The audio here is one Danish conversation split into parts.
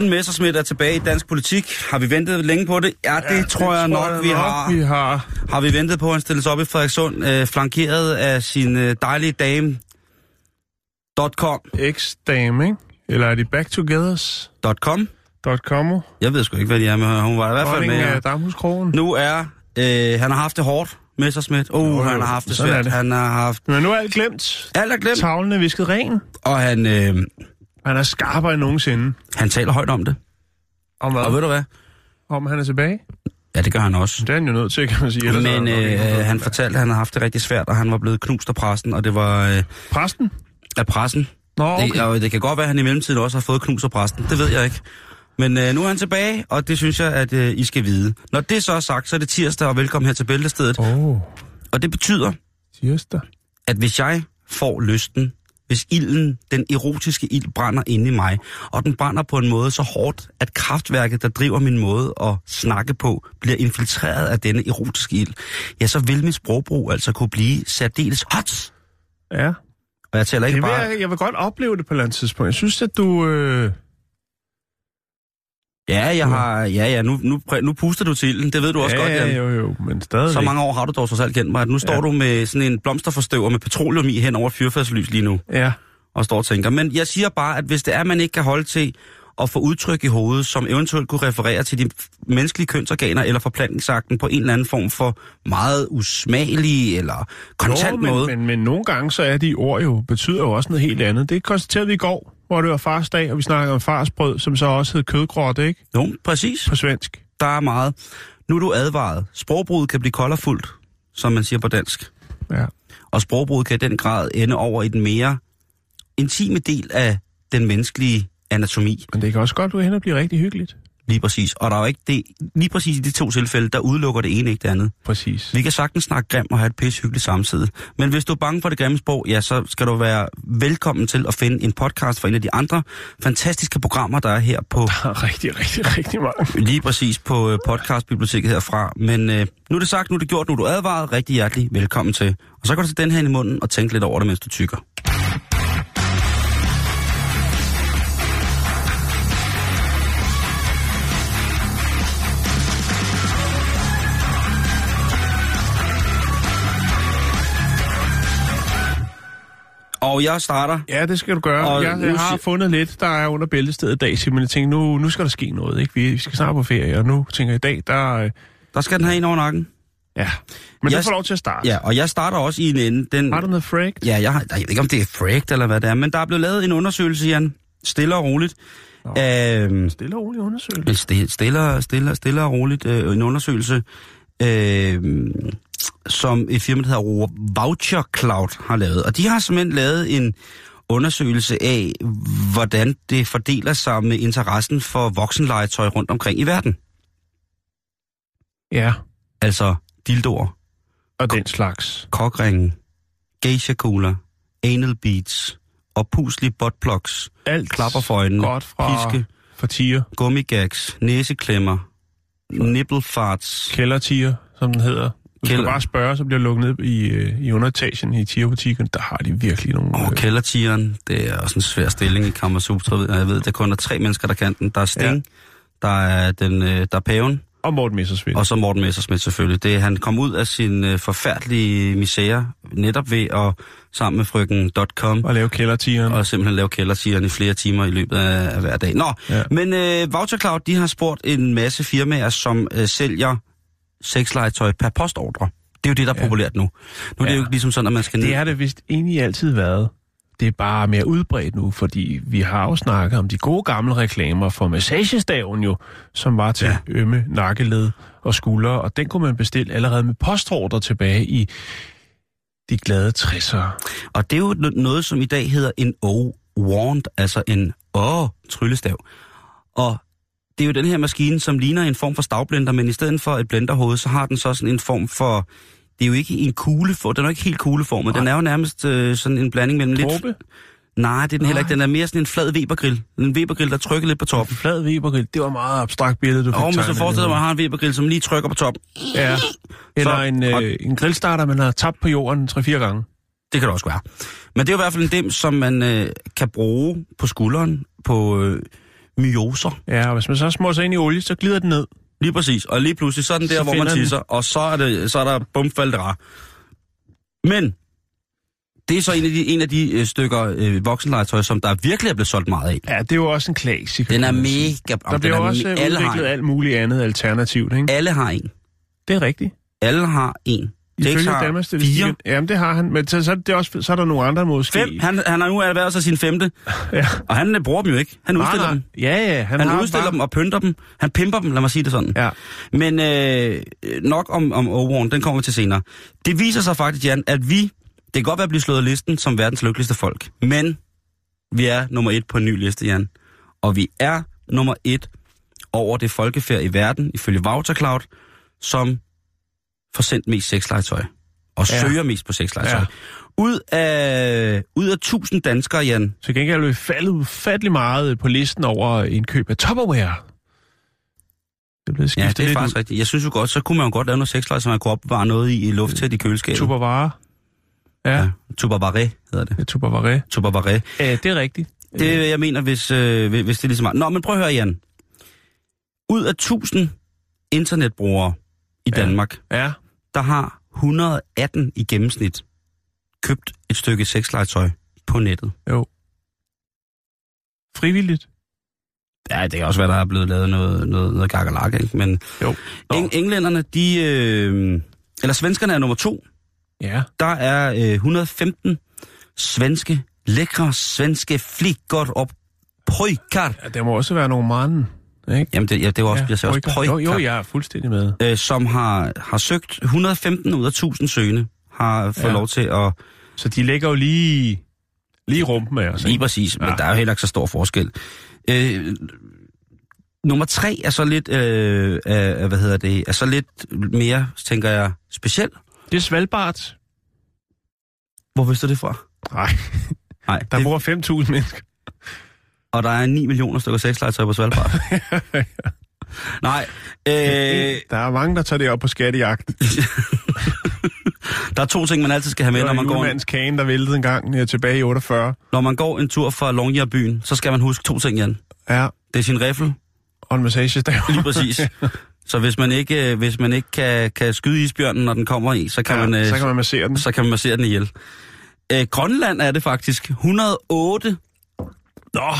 Morten Messerschmidt er tilbage i dansk politik. Har vi ventet længe på det? Ja, det ja, tror jeg tror nok, jeg vi nok, har. vi har. Har vi ventet på, at han stilles op i Frederikssund, øh, flankeret af sin øh, dejlige dame, .com. Ex-dame, ikke? Eller er de back togethers? .com. .com. Jeg ved sgu ikke, hvad de er med. Hun var i hvert fald med. af her. Damhuskrogen. Nu er, øh, han har haft det hårdt, Messerschmidt. Uh, Jo, jo, han har haft det svært. det. Han har haft Men nu er alt glemt. alt er glemt, Tavlen er visket ren. og han, øh, Han er skarpere end nogensinde. han taler højt om det. Om hvad? Og ved du hvad? Om han er tilbage. Ja, det gør han også. Det er han jo nødt til, kan man sige. Ellers er Men ikke- øh, han fortalte, at han havde haft det rigtig svært, og han var blevet knust af pressen, og det var øh, Præsten? af pressen. Nå, okay. Det, og det kan godt være, at han i mellemtiden også har fået knus af præsten. Det ved jeg ikke. Men øh, nu er han tilbage, og det synes jeg, at øh, I skal vide. Når det så er sagt, så er det tirsdag, og velkommen her til Bæltestedet. Oh, Og det betyder, tirsdag. at hvis jeg får lysten, hvis ilden, den erotiske ild, brænder inde i mig, og den brænder på en måde så hårdt, at kraftværket, der driver min måde at snakke på, bliver infiltreret af denne erotiske ild, ja, så vil mit sprogbrug altså kunne blive særdeles hot. Ja. Og jeg taler ikke Det vil bare... jeg, jeg vil godt opleve det på et eller andet tidspunkt. Jeg synes, at du... Øh, Ja, jeg har... Ja, ja, nu, nu, nu puster du til ilden. Det ved du også ja, godt, Jan. ja, jo, jo, men stadig. Så mange år har du dog trods alt kendt mig, at nu står Ja. du med sådan en blomsterforstøver med petroleum i hen over fyrfærdslys lige nu, Ja. og står og tænker. Men jeg siger bare, at hvis det er, at man ikke kan holde til at få udtryk i hovedet, som eventuelt kunne referere til de menneskelige kønsorganer eller forplantningsakten på en eller anden form for meget usmagelig eller kontant jo, men, måde. Men, men nogle gange så er de ord jo, betyder jo også noget helt andet. Det konstaterede vi i går, hvor det var farsdag, og vi snakkede om farsbrød, som så også hed kødgråt, ikke? Jo, præcis. På svensk. Der er meget. Nu er du advaret. Sprogbruget kan blive kolderfuldt, som man siger på dansk. Ja. Og sprogbruget kan i den grad ende over i den mere intime del af den menneskelige anatomi. Men det kan også godt gå hen og blive rigtig hyggeligt. Lige præcis. Og der er jo ikke det, lige præcis i de to tilfælde, der udelukker det ene ikke det andet. Præcis. Vi kan sagtens snakke grim og have et pisse hyggeligt samtidig. Men hvis du er bange for det grimme sprog, ja, så skal du være velkommen til at finde en podcast fra en af de andre fantastiske programmer, der er her på Der er rigtig, rigtig, rigtig mange. lige præcis på øh, podcastbiblioteket herfra. Men øh, nu er det sagt, nu er det gjort, nu er du advaret. Rigtig hjertelig velkommen til. Og så kan du tage den her i munden og tænke lidt over det, mens du tykker. Og jeg starter. Ja, det skal du gøre. Og jeg, jeg har fundet lidt, der er under bæltestedet i dag, Simon. Jeg tænkte, nu, nu skal der ske noget, ikke? Vi, vi skal snart på ferie, og nu tænker jeg i dag, der... øh, Der skal den have en over nakken. Ja. Men Jeg- du får lov til at starte. Ja, og jeg starter også i en ende. Den, Har du noget frægt? Ja, jeg, har, jeg ved ikke, om det er frægt eller hvad det er, men der er blevet lavet en undersøgelse, Jan. Stille og roligt. Øhm, Stille og rolig undersøgelse. stille, stille, stille, stille og roligt øh, en undersøgelse, øh, som et firma, der hedder Voucher Cloud har lavet. Og de har simpelthen lavet en undersøgelse af, hvordan det fordeler sig med interessen for voksenlegetøj rundt omkring i verden. Ja, Altså dildoer, og den slags. kokringen, geisha-kugler, anal beads og puslige buttplugs, Alt klapper for øjnene, godt fra, piske, fra tiger. gummigags, næseklemmer, nipplefarts, Kældertiger, som den hedder. Du skal bare spørge, så bliver lukket ned i, øh, i underetagen i tierbutikken. Der har de virkelig nogle... og øh, kældertigeren. Det er også en svær stilling i Kammersutra. ved jeg. Jeg ved, der kun er tre mennesker, der kan den. Der er Sting, ja. der, er den, øh, der er paven, og Morten Messersmith. og så Morten Messersmith selvfølgelig. Det, er, han kom ud af sin øh, forfærdelige misære, netop ved at sammen med frøken .com, Og lave kældertigeren. og simpelthen lave kældersigeren i flere timer i løbet af, af hver dag. Nå. Ja. men øh, Voucher Cloud, de har spurgt en masse firmaer, som øh, sælger sexlegetøj per postordre. Det er jo det, der er Ja. populært nu. Nu er det Ja. jo ikke ligesom sådan, at man skal ned... Det har det vist egentlig altid været. Det er bare mere udbredt nu, fordi vi har jo snakket om de gode gamle reklamer for massagestaven jo, som var til Ja. ja. ømme nakkeled og skuldre, og den kunne man bestille allerede med postordre tilbage i De glade 60'ere. Og det er jo no- noget, som i dag hedder en O-wand, altså en Å-tryllestav. Og det er jo den her maskine, som ligner en form for stavblender, men i stedet for et blenderhoved, så har den så sådan en form for... Det er jo ikke en kugleform, den er jo ikke helt kugleformet. Den er jo nærmest øh, sådan en blanding mellem lidt... Dråbe? Nej, det er den heller ikke. Den er mere sådan en flad Webergrill. En Webergrill, der trykker lidt på toppen. Flad Webergrill. Det var et meget abstrakt billede, du fik Og men så forestiller man, at man har en Webergrill, som lige trykker på toppen. Ja. Eller Så- en, øh, en grillstarter, man har tabt på jorden 3-4 gange. Det kan det også være. Men det er jo i hvert fald en dem, som man øh, kan bruge på skulderen på øh, myoser. Ja, og hvis man så små sig ind i olie, så glider den ned. Lige præcis. Og lige pludselig, så er den der, Så hvor man finder den- tisser, og så er, det, så er der bumfaldera. Men det er så en af de, en af de øh, stykker øh, voksenlegetøj, som der virkelig er blevet solgt meget af. Ja, det er jo også en klassiker. Den er mega... Der bliver er, jo også me- udviklet alt muligt andet alternativt, ikke? alle har en. Det er rigtigt. Alle har en. Ifølge Danmarks. Statistik. Jamen, det har han. Men så, så, er det også, så er der nogle andre måske. Fem. Han, han har nu erhvervet sig sin femte. Ja. Og han øh, bruger dem jo ikke. Han udstiller nej. dem. Ja, ja. Han, Han udstiller bare... dem og pynter dem. Han pimper dem, lad mig sige det sådan. Ja. Men øh, nok om, om Overworn, den kommer vi til senere. Det viser sig faktisk, Jan, at vi, det kan godt være at blive slået af listen som verdens lykkeligste folk, men vi er nummer et på en ny liste, Jan. Og vi er nummer et over det folkefærd i verden, ifølge Voucher som får sendt mest sexlegetøj. Og Ja. søger mest på sexlegetøj. Ja. Ud af, ud af 1000 danskere, Jan, Så gengæld er vi faldet ufattelig meget på listen over indkøb af Tupperware. Det er blevet ja, skiftet det er faktisk rigtigt. Jeg synes jo godt, så kunne man jo godt lave noget sexlegetøj, så man kunne opbevare noget i, i lufttæt i køleskabet. Tupperware. Ja, Ja, Tupperware hedder det. ja. Tupperware. Tupperware. Ja, det er rigtigt. Det er, jeg mener, hvis, øh, hvis det er ligesom... Nå, men prøv at høre, Jan. Ud af 1000 internetbrugere i Ja. Danmark, Ja, der har 118 i gennemsnit købt et stykke sexlegetøj på nettet. jo. Frivilligt. Ja, det kan også være, der er blevet lavet noget, noget, noget gakkerlak, ikke? Men Jo. Eng- englænderne, de... Øh, eller svenskerne er nummer to. Ja. Der er øh, 115 svenske, lækre svenske flickor og pojkar. ja. Der må også være nogle manden. Ikke? Jamen, det, ja, det var også, ja, jeg sagde også pojkar. Jo, jo, jeg er fuldstændig med. øh, som har, har søgt 115 ud af 1000 søgende, har fået Ja. lov til at... Så de ligger jo lige, lige rumpen med os. Lige Ikke? præcis, men Ja. der er jo heller ikke så stor forskel. Øh, nummer tre er så lidt, øh, øh, hvad hedder det, er så lidt mere, tænker jeg, speciel. Det er Svalbard. Hvor vidste du det fra? Nej, Nej, der det, bor 5.000 mennesker. Og der er 9 millioner stykker sexlegetøj på Svalbard. Nej, øh, Der er mange, der tager det op på skattejagt. der er to ting, man altid skal have med, når man, går, julemandens kane, der væltede en gang ja, tilbage i 48. når man går en tur fra Longyearbyen, så skal man huske to ting, Jan. Ja, Det er sin riffel, og en massagestav. Lige præcis. Så hvis man ikke, øh, hvis man ikke kan, kan skyde isbjørnen, når den kommer i, så kan, ja, man, øh, så kan man massere den. så kan man massere den ihjel. Øh, Grønland er det faktisk. 108. Nå,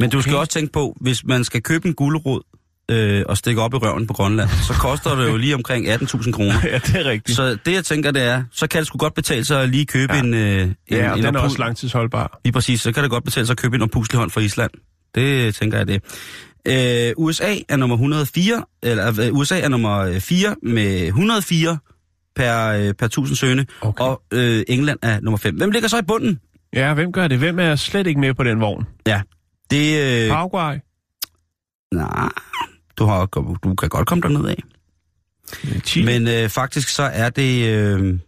Men du skal også tænke på, hvis man skal købe en gulerod øh, og stikke op i røven på Grønland, så koster det jo lige omkring 18.000 kroner. ja, det er rigtigt. Så det jeg tænker, det er, så kan det sgu godt betale sig at lige købe Ja. en... Øh, en ja, og en den er også langtidsholdbar. Lige præcis, så kan det godt betale sig at købe en oppuslig hånd fra Island. Det tænker jeg det. Øh, USA er nummer 104, eller øh, USA er nummer 4 med 104 per, øh, per 1000 søgende, Okay. og øh, England er nummer 5. Hvem ligger så i bunden? Ja, hvem gør det? Hvem er slet ikke med på den vogn? Ja, det... Øh, Paraguay? nej, du, har, du kan godt komme derned af. Chile? Men øh, faktisk så er det øh,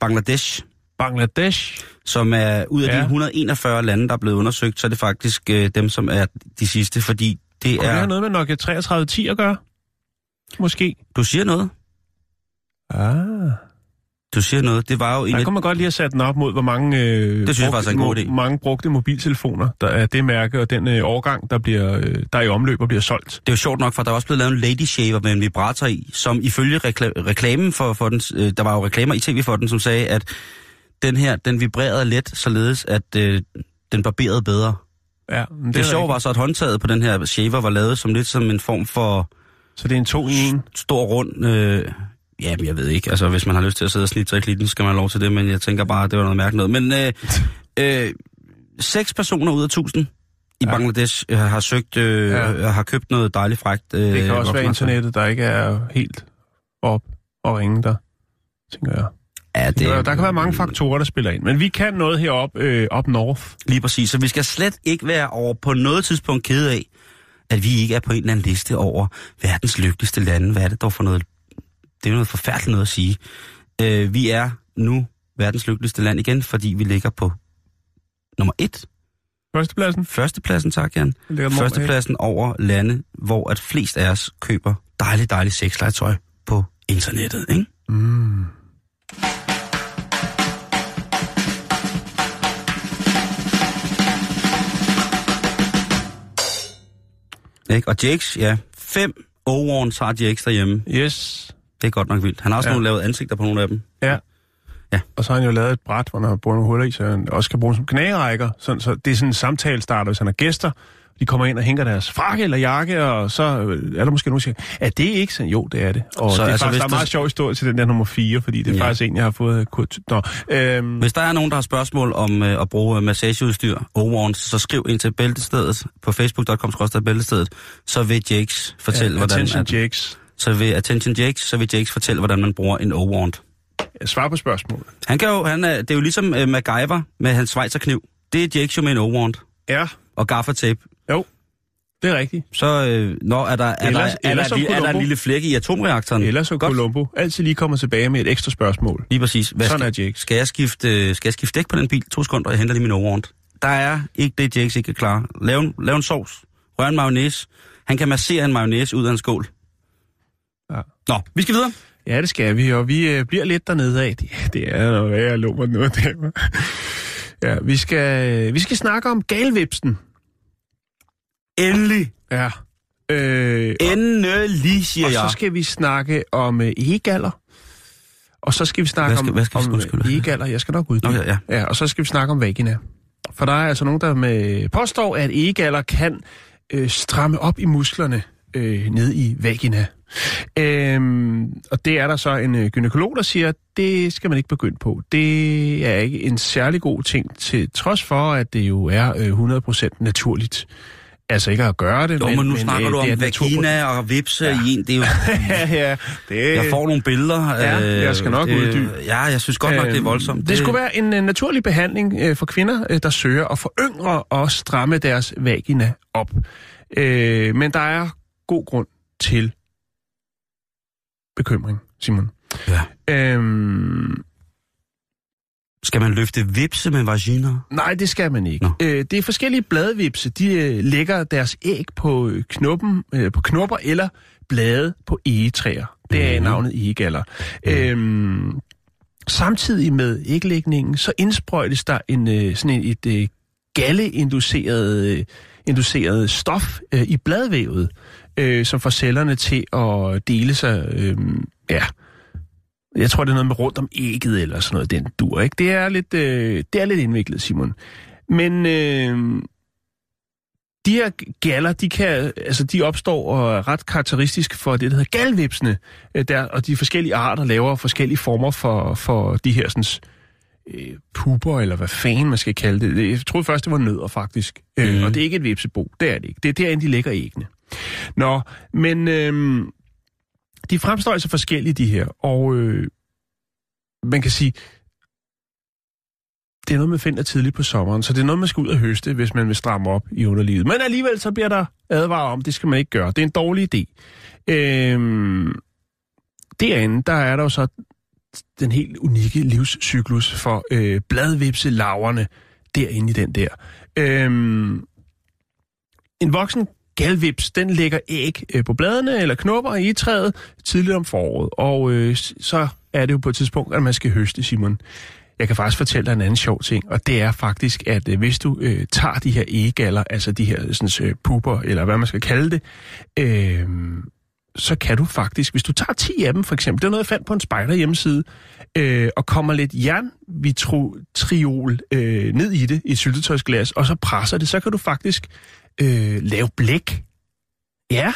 Bangladesh, Bangladesh? som er ud af Ja. de 141 lande, der er blevet undersøgt, så er det faktisk øh, dem, som er de sidste, fordi det Kunne det have er... noget med Nokia 3310 at gøre? Måske. Du siger noget. Ah. Du siger noget. Det var jo en Der kunne man godt lige have sat den op mod, hvor mange, øh, Det synes jeg faktisk er en god idé. mange brugte mobiltelefoner, der er det mærke, og den øh, årgang, der, bliver, øh, der er i omløb og bliver solgt. Det er jo sjovt nok, for der er også blevet lavet en lady shaver med en vibrator i, som ifølge rekla- reklamen for, for den, øh, der var jo reklamer i tv for den, som sagde, at den her, den vibrerede let, således at øh, den barberede bedre. Ja, men Det, det sjove var så, at håndtaget på den her shaver var lavet som lidt som en form for Så det er en to i en. stor rund... Øh, ja, jeg ved ikke. Altså, hvis man har lyst til at sidde og snitte sig i klitten, så skal man have lov til det, men jeg tænker bare, at det var noget mærkeligt noget. Men øh, øh, seks personer ud af tusind i Ja. Bangladesh øh, har søgt, øh, Ja. ja. har købt noget dejligt frækt. Øh, Det kan også være internettet, der ikke er helt op og ringe der, tænker jeg. Ja, det, Der, kan være mange faktorer, der spiller ind. Men vi kan noget heroppe øh, op north. Lige præcis. Så vi skal slet ikke være over på noget tidspunkt kede af, at vi ikke er på en eller anden liste over verdens lykkeligste lande. Hvad er det dog for noget? Det er noget forfærdeligt noget at sige. Øh, vi er nu verdens lykkeligste land igen, fordi vi ligger på nummer et. Førstepladsen. Førstepladsen, tak Jan. Førstepladsen over lande, hvor at flest af os køber dejligt, dejligt sexlegetøj på internettet, ikke? Mm. ikke? Og Jakes, ja, fem O-Warns har Jakes derhjemme. Yes. Det er godt nok vildt. Han har også Ja. nogle lavet ansigter på nogle af dem. Ja. Ja. Og så har han jo lavet et bræt, hvor han har brugt nogle huller i, så han også kan bruge som knærækker. Så, så det er sådan en samtale starter, hvis han har gæster. De kommer ind og hænger deres frakke eller jakke, og så øh, er der måske nogen, der siger, er det ikke sådan? Jo, det er det. Og Så det er altså, faktisk, der er meget sjov historie til den der nummer 4, fordi det er Ja. faktisk en, jeg har fået kurt. Nå, øhm, Hvis der er nogen, der har spørgsmål om øh, at bruge øh, massageudstyr, O-Warns, så skriv ind til Bæltestedet på facebook.com bæltestedet, så vil Jakes fortælle, ja, hvordan... Attention at, Jakes. Så vil Attention Jakes, så vil Jakes fortælle, hvordan man bruger en O-Warn. Svar på spørgsmålet. Han kan jo, han er, det er jo ligesom øh, MacGyver med hans schweizerkniv. Det er Jakes jo med en O-Warn Ja, og gaffatape. jo. Det er rigtigt. Så øh, når er der, er, Ellers- der, er, ellers der, er, er der en Columbo. lille flække i atomreaktoren? Ellers så Godt. Columbo altid lige kommer tilbage med et ekstra spørgsmål. Lige præcis. Hvad Sådan skal, er Jakes. Skal jeg, skifte, øh, skal jeg skifte dæk på den bil? To sekunder, og jeg henter lige min overhånd. Der er ikke det, Jakes ikke kan klare. Lav en, lav en sovs. Rør en mayonnaise. Han kan massere en mayonnaise ud af en skål. Nå, vi skal videre. Ja, det skal vi, og vi øh, bliver lidt dernede af. Det, det er noget værre, jeg lover noget der. Ja, vi skal, vi skal snakke om galvipsen. Endelig. Ja. Øh, og, Endelig, siger og jeg. så skal vi snakke om øh, egaller. Og så skal vi snakke Hvad skal- om, hvad skal vi- om undskyld, hvad- egaller. Jeg skal nok uddybe. Okay, ja. ja. Og så skal vi snakke om vagina. For der er altså nogen, der med påstår, at egaller kan øh, stramme op i musklerne øh, ned i vagina. Øhm, og det er der så en øh, gynekolog, der siger, at det skal man ikke begynde på. Det er ikke en særlig god ting, til trods for, at det jo er øh, 100% naturligt. Altså ikke at gøre det, Jo, men, nu men, snakker øh, du det om vagina og vipse ja. i en. Det er jo, ja, ja. Det, jeg får nogle billeder. Ja, øh, jeg skal nok det, uddybe. Ja, jeg synes godt nok, det er Øhm, voldsomt. Det skulle være en uh, naturlig behandling uh, for kvinder, uh, der søger at foryngre og stramme deres vagina op. Uh, men der er god grund til bekymring, Simon. Ja. Øhm, Skal man løfte vipse med vagina? nej, det skal man ikke. Nå. Øh, det er forskellige bladvipse. De øh, lægger deres æg på øh, knoppen, øh, på knopper eller blade på egetræer. Det er Mhm. navnet egegaller. Øhm, samtidig med æglægningen, så indsprøjtes der en, øh, sådan en, et øh, galleinduceret øh, induceret stof øh, i bladvævet, øh, som får cellerne til at dele sig, øh, ja, jeg tror, det er noget med rundt om ægget eller sådan noget, den dur, ikke? Det er lidt, øh, det er lidt indviklet, Simon. Men øh, de her galler, de, kan, altså, de opstår og er ret karakteristisk for det, der hedder galvipsene, øh, der, og de forskellige arter laver forskellige former for, for de her sådan, øh, puber, eller hvad fanden man skal kalde det. Jeg troede først, det var nødder, faktisk. Mm. Øh, Mhm. og det er ikke et vipsebo, det er det ikke. Det er derinde, de lægger æggene. Nå, men øh, de fremstår altså forskellige, de her, og øh, man kan sige, det er noget, man finder tidligt på sommeren, så det er noget, man skal ud og høste, hvis man vil stramme op i underlivet. Men alligevel så bliver der advaret om, det skal man ikke gøre. Det er en dårlig idé. Øhm, derinde, der er der jo så den helt unikke livscyklus for øh, bladvipselaverne derinde i den der. Øhm, en voksen galvips, den lægger æg øh, på bladene eller knopper i træet tidligt om foråret. Og øh, så er det jo på et tidspunkt, at man skal høste, Simon. Jeg kan faktisk fortælle dig en anden sjov ting, og det er faktisk, at øh, hvis du øh, tager de her ægaller, altså de her sådan, øh, puber, eller hvad man skal kalde det, øh, så kan du faktisk, hvis du tager 10 af dem for eksempel, det er noget, jeg fandt på en spejder hjemmeside, øh, og kommer lidt jernvitriol øh, ned i det, i et syltetøjsglas, og så presser det, så kan du faktisk øh, lave blæk. Ja,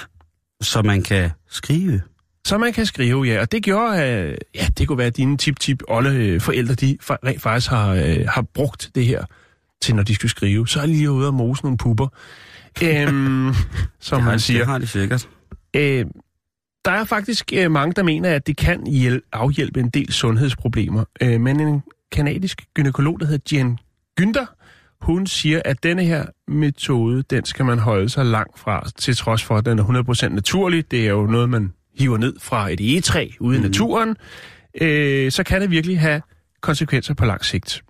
Så man kan skrive. så man kan skrive, ja. Og det gjorde, øh, ja, det kunne være, at dine tip-tip olle øh, forældre, de rent faktisk har, øh, har brugt det her til, når de skulle skrive. Så er de lige ude og mose nogle pupper. Øhm, som man siger. Det har de sikkert. Øh, der er faktisk øh, mange, der mener, at det kan hjæl- afhjælpe en del sundhedsproblemer. Øh, men en kanadisk gynekolog, der hedder Jen Günther, hun siger, at denne her metode, den skal man holde sig langt fra, til trods for, at den er 100% naturlig. Det er jo noget, man hiver ned fra et egetræ ude mm. i naturen. Øh, så kan det virkelig have konsekvenser på lang sigt.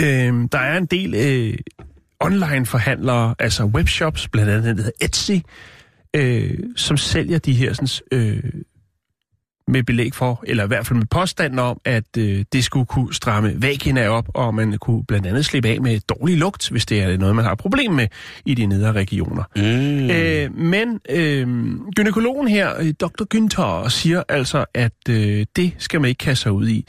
Øh, der er en del øh, online-forhandlere, altså webshops, blandt andet den, der hedder Etsy, øh, som sælger de her sådan, øh, med belæg for, eller i hvert fald med påstanden om, at øh, det skulle kunne stramme vagina op, og man kunne blandt andet slippe af med dårlig lugt, hvis det er noget, man har problem med i de nedre regioner. Mm. Øh, men øh, gynekologen her, øh, Dr. Günther, siger altså, at øh, det skal man ikke kaste sig ud i.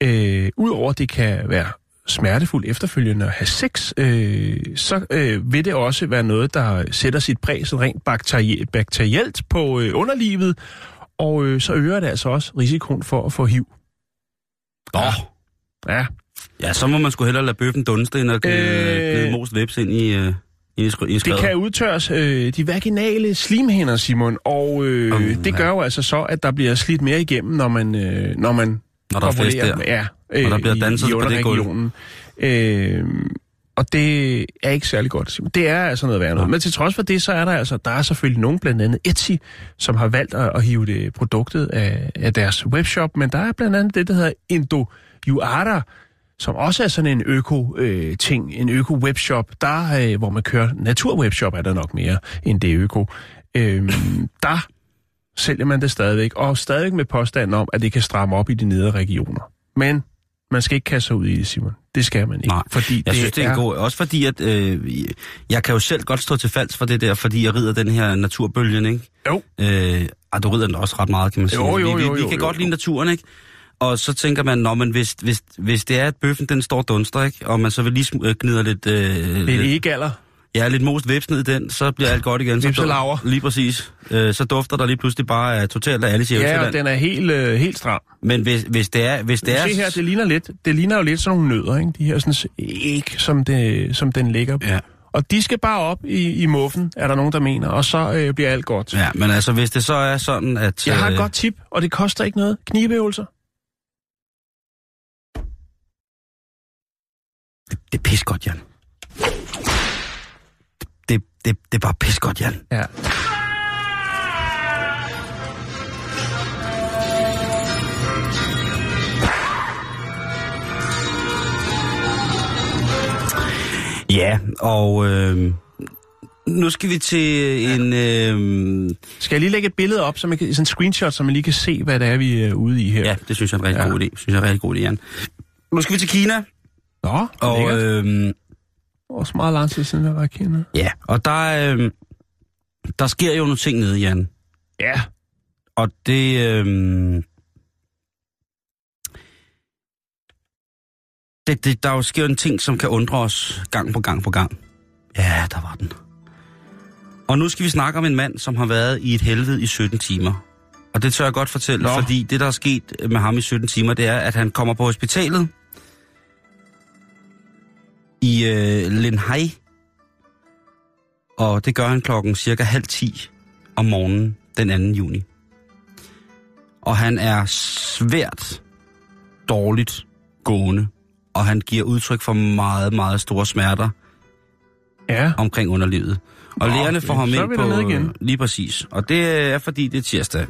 Øh, Udover at det kan være smertefuldt efterfølgende at have sex, øh, så øh, vil det også være noget, der sætter sit præg sådan rent bakterie- bakterielt på øh, underlivet, og øh, så øger det altså også risikoen for at få HIV. Nå, Ja, ja, så må man sgu hellere lade bøffen dunste, end at gnide Øh. most webs ind i, øh, i, skr- i det kan udtørres øh, de vaginale slimhinder, Simon, og øh, Uh, det gør ja. jo altså så, at der bliver slidt mere igennem, når man, øh, når man Når der er fest der. Ja, øh, Og der bliver i- danset i på det gulv. Øh, og det er ikke særlig godt. Det er altså noget værd noget. Ja. Men til trods for det, så er der altså, der er selvfølgelig nogen, blandt andet Etsy, som har valgt at, at hive det produktet af, af deres webshop, men der er blandt andet det, der hedder Indo Juara, som også er sådan en øko-ting, en øko-webshop, der, øh, hvor man kører naturwebshop, er der nok mere end det øko. Øh, der sælger man det stadigvæk, og stadigvæk med påstanden om, at det kan stramme op i de nedre regioner. Men man skal ikke kaste sig ud i det, Simon. Det skal man ikke. Nej, fordi Jeg det synes, det er en god... Også fordi, at øh, jeg kan jo selv godt stå til falds for det der, fordi jeg rider den her naturbølgen, ikke? Jo. Øh, ah, du rider den også ret meget, kan man sige. Jo, jo, vi, vi, jo, vi jo, kan jo, godt jo. lide naturen, ikke? Og så tænker man, når man hvis, hvis, hvis det er, at bøffen den står dunster, ikke? Og man så vil lige sm- øh, gnider lidt... Øh, Det er lidt ikke alder. Ja, lidt most veps ned i den, så bliver alt godt igen. Så Vepselaver. Lige præcis. Øh, så dufter der lige pludselig bare af totalt af Alice i Ja, og den er helt, øh, helt stram. Men hvis, hvis det er... Hvis det er Se her, det ligner, lidt, det ligner jo lidt sådan nogle nødder, ikke? De her sådan æg, som, det, som den ligger på. Ja. Og de skal bare op i, i muffen, er der nogen, der mener, og så øh, bliver alt godt. Ja, men altså, hvis det så er sådan, at... Jeg har et øh, godt tip, og det koster ikke noget. Knibeøvelser. Det er pis godt, Jan. Det, det, er bare pis godt, Jan. Ja. Ja, og øh, nu skal vi til en... Øh, Skal jeg lige lægge et billede op, så man kan, sådan en screenshot, så man lige kan se, hvad det er, vi er ude i her? ja, det synes jeg er en rigtig ja. god idé. Synes jeg er en rigtig god idé, Jan. Nu skal vi til Kina, Nå, og lækkert. øh, Også meget lang tid siden, jeg var i Kina. ja, og der, øh, der sker jo nogle ting nede, Jan. Ja. Og det... Øh, det, det, der jo sker jo en ting, som kan undre os gang på gang på gang. Ja, der var den. Og nu skal vi snakke om en mand, som har været i et helvede i 17 timer. Og det tør jeg godt fortælle. Nå. fordi det, der er sket med ham i 17 timer, det er, at han kommer på hospitalet i øh, Linhai. Og det gør han klokken cirka halv 10 om morgenen den 2. juni. Og han er svært dårligt gående, og han giver udtryk for meget, meget store smerter Ja. omkring underlivet. Og Nå, lægerne får ham ind på... igen. Lige præcis. Og det er fordi, det er tirsdag.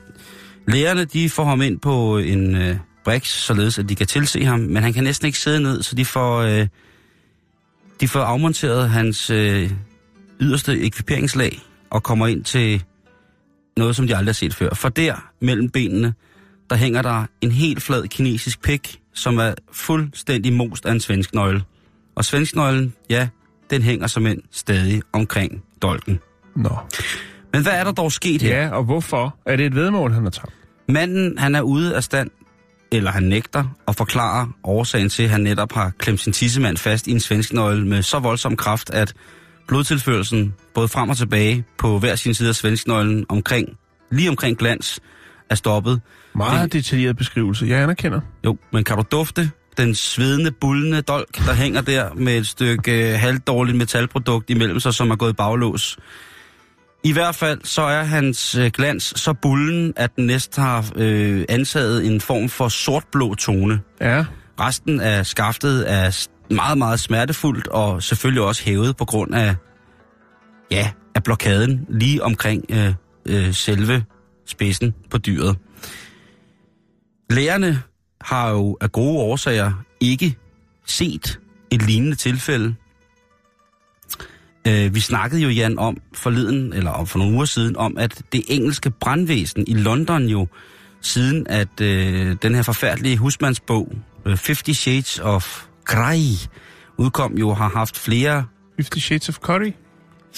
Lægerne, de får ham ind på en øh, brix, således at de kan tilse ham, men han kan næsten ikke sidde ned, så de får, øh, de får afmonteret hans øh, yderste ekviperingslag og kommer ind til noget, som de aldrig har set før. For der, mellem benene, der hænger der en helt flad kinesisk pik, som er fuldstændig most af en svensk nøgle. Og svensknøglen, ja, den hænger som end stadig omkring dolken. Nå. Men hvad er der dog sket her? Ja, og hvorfor? Er det et vedmål, han har taget? Manden, han er ude af stand, eller han nægter at forklare årsagen til, at han netop har klemt sin tissemand fast i en svensk nøgle med så voldsom kraft, at blodtilførelsen både frem og tilbage på hver sin side af svensknøglen omkring, lige omkring glans, er stoppet. Meget Det- detaljeret beskrivelse. Jeg anerkender. Jo, men kan du dufte den svedende, bullende dolk, der hænger der med et stykke øh, halvdårligt metalprodukt imellem sig, som er gået i baglås? I hvert fald så er hans øh, glans så bullen, at den næsten har øh, antaget en form for sortblå tone. Ja. Resten af skaftet er meget, meget smertefuldt, og selvfølgelig også hævet på grund af, ja, af blokaden lige omkring øh, øh, selve spidsen på dyret. Lærerne har jo af gode årsager ikke set et lignende tilfælde. Øh, vi snakkede jo, Jan, om forleden, eller om for nogle uger siden, om at det engelske brandvæsen i London jo, siden at øh, den her forfærdelige husmandsbog, øh, 50 Shades of Grey, udkom jo, har haft flere 50 Shades of Curry.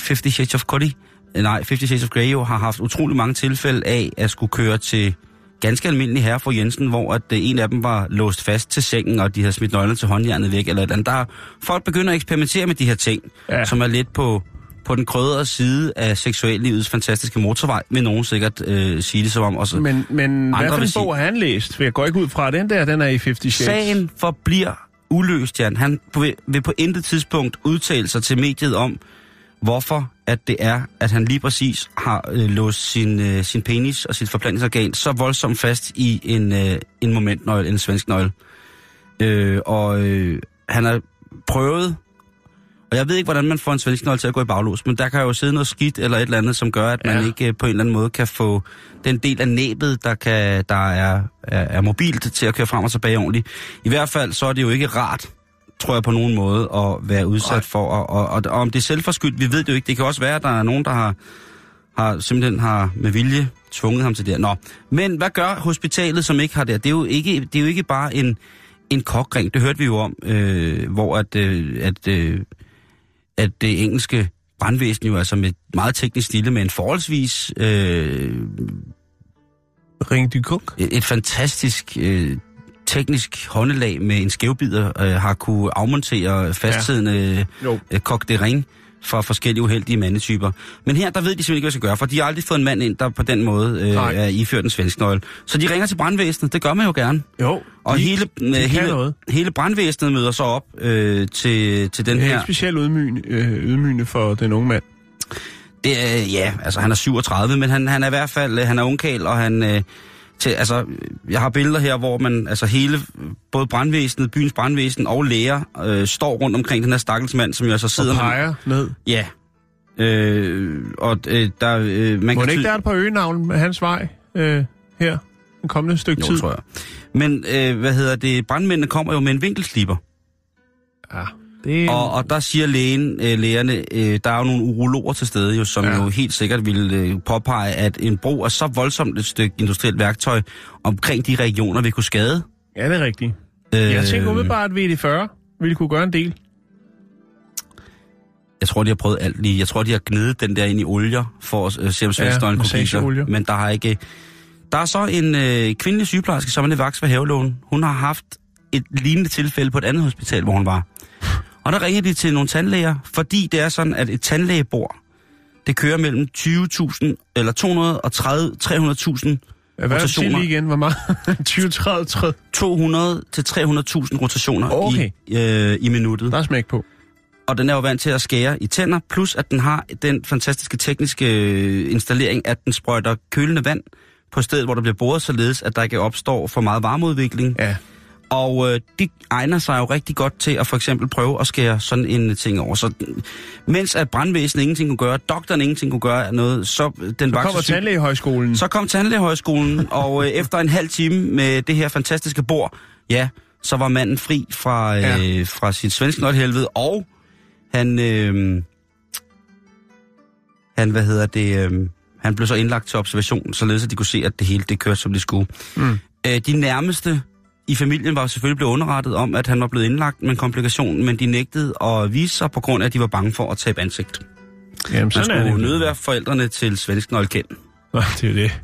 50 Shades of øh, nej, 50 Shades of Grey jo har haft utrolig mange tilfælde af at skulle køre til ganske almindelig herre for Jensen, hvor at øh, en af dem var låst fast til sengen, og de havde smidt nøglen til håndjernet væk, eller et eller andet. Der er, folk begynder at eksperimentere med de her ting, Ja. som er lidt på, på den krødrede side af seksuallivets fantastiske motorvej, vil nogen sikkert øh, sige det som om. Også. Men, men hvad for en bog har han læst? For jeg går ikke ud fra, den der, den er i 50 Shades. Sagen forbliver uløst, Jan. Han vil på intet tidspunkt udtale sig til mediet om, hvorfor at det er, at han lige præcis har øh, låst sin, øh, sin penis og sit forplantningsorgan så voldsomt fast i en, øh, en momentnøgle, en svensk nøgle. Øh, og øh, han har prøvet, og jeg ved ikke, hvordan man får en svensk nøgle til at gå i baglås, men der kan jo sidde noget skidt eller et eller andet, som gør, at man Ja. ikke øh, på en eller anden måde kan få den del af næbet, der, kan, der er, er, er mobilt til at køre frem og tilbage ordentligt. I hvert fald så er det jo ikke rart, tror jeg på nogen måde, at være udsat Nej. for. Og, og, og, og om det er selvforskyldt, vi ved det jo ikke. Det kan også være, at der er nogen, der har, har simpelthen har med vilje tvunget ham til det. Nå, men hvad gør hospitalet, som ikke har det? Det er jo ikke, det er jo ikke bare en, en kokring, det hørte vi jo om, øh, hvor at, øh, at, øh, at det engelske brandvæsen jo altså med meget teknisk stille, med en forholdsvis øh, Ring du kok. et, et fantastisk øh, teknisk håndelag med en skævbider øh, har kunne afmontere fastsiddende Jo. øh, de ring for forskellige uheldige mandetyper. Men her, der ved de simpelthen ikke, hvad de skal gøre, for de har aldrig fået en mand ind, der på den måde øh, Nej. er iført en svensk nøgle. Så de ringer til brandvæsenet, det gør man jo gerne. Jo. Og de, hele, øh, kan hele, noget. hele brandvæsenet møder så op øh, til, til den Det er her... specielt ydmygende, øh, ydmygende for den unge mand. Det er, ja, altså han er 37, men han, han er i hvert fald, øh, han er ungkæl, og han, øh, til, altså, jeg har billeder her, hvor man, altså hele, både brandvæsenet, byens brandvæsen og læger, øh, står rundt omkring den her stakkels mand, som jo altså sidder... Og peger ned. Ja. Øh, og øh, der, øh, man Må kan det ikke der er et par øgenavn med hans vej øh, her? En kommende stykke Jo, tid. tror jeg. Men, øh, hvad hedder det, brandmændene kommer jo med en vinkelslipper. Ja, det Og, og der siger lægen, øh, lægerne, øh, der er jo nogle urologer til stede, jo, som Ja. ja. jo helt sikkert ville øh, påpege, at en brug af så voldsomt et stykke industrielt værktøj omkring de regioner vil kunne skade. Ja, det er rigtigt. Øh, Jeg tænker umiddelbart, at VD40 ville kunne gøre en del. Jeg tror, de har prøvet alt lige. Jeg tror, de har gnidet den der ind i olier, for at øh, se, om svenskdøgn kunne give sig. massageolie. Men der har ikke... Der er så en øh, kvindelig sygeplejerske, som er vaks ved havelån. Hun har haft et lignende tilfælde på et andet hospital, hvor hun var. Og der ringer de til nogle tandlæger, fordi det er sådan, at et tandlægebord, det kører mellem 20.000 eller 230 300.000 Hvad rotationer. lige igen? Hvor meget? 20, 30, 30. 200 til 300.000 rotationer Okay. i, øh, i minuttet. Der er smæk på. og den er jo vant til at skære i tænder, plus at den har den fantastiske tekniske øh, installering, at den sprøjter kølende vand på stedet, hvor der bliver boret, således at der ikke opstår for meget varmeudvikling. Ja. Og øh, det egner sig jo rigtig godt til at for eksempel prøve at skære sådan en ting over. Så øh, mens at brandvæsenet ingenting kunne gøre, doktoren ingenting kunne gøre noget, så øh, den Så syg- tandlægehøjskolen. så kom tandlægehøjskolen, og øh, efter en halv time med det her fantastiske bord, ja, så var manden fri fra, øh, ja. fra sit svenske helvede, og han, øh, han, hvad hedder det, øh, han blev så indlagt til observation, således at de kunne se, at det hele det kørte, som det skulle. Mm. Øh, de nærmeste i familien var selvfølgelig blevet underrettet om, at han var blevet indlagt med en komplikation, men de nægtede at vise sig på grund af, at de var bange for at tabe ansigt. Jamen, Man sådan skulle nødt være forældrene til svensk nøglekend. Nå, det er jo det.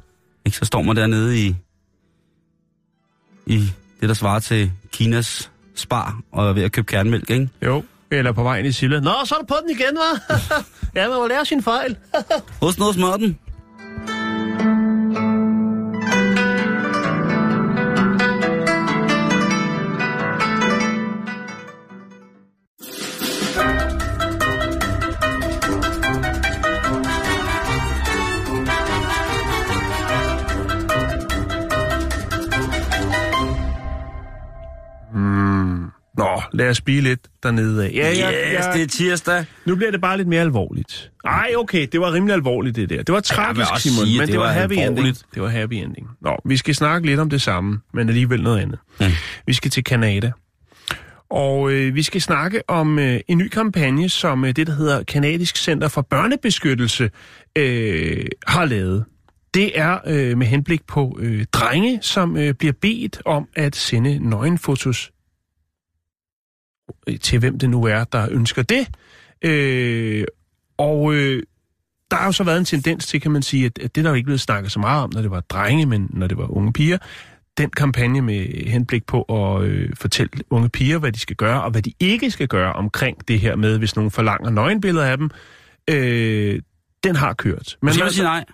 Ikke? Så står man dernede i, i det, der svarer til Kinas spar, og er ved at købe kernmælk, ikke? Jo. Eller på vejen i Silla. Nå, så er du på den igen, hva'? ja, man må lære sin fejl. Husk noget smør lad os blive lidt dernede af. Ja, Yes, det er tirsdag. Nu bliver det bare lidt mere alvorligt. Ej, okay, det var rimelig alvorligt, det der. Det var tragisk, Simon, sige, men det det var, var happy ending. alvorligt. Det var happy ending. Nå, vi skal snakke lidt om det samme, men alligevel noget andet. Mm. Vi skal til Kanada. Og øh, vi skal snakke om øh, en ny kampagne, som øh, det, der hedder Kanadisk Center for Børnebeskyttelse, øh, har lavet. Det er øh, med henblik på øh, drenge, som øh, bliver bedt om at sende nøgenfotos til hvem det nu er, der ønsker det. Øh, og øh, der har jo så været en tendens til, kan man sige, at, at det der jo ikke blevet snakket så meget om, når det var drenge, men når det var unge piger, den kampagne med henblik på at øh, fortælle unge piger, hvad de skal gøre, og hvad de ikke skal gøre omkring det her med, hvis nogen forlanger nøgenbilleder af dem, øh, den har kørt. Men Men skal man altså- sige nej?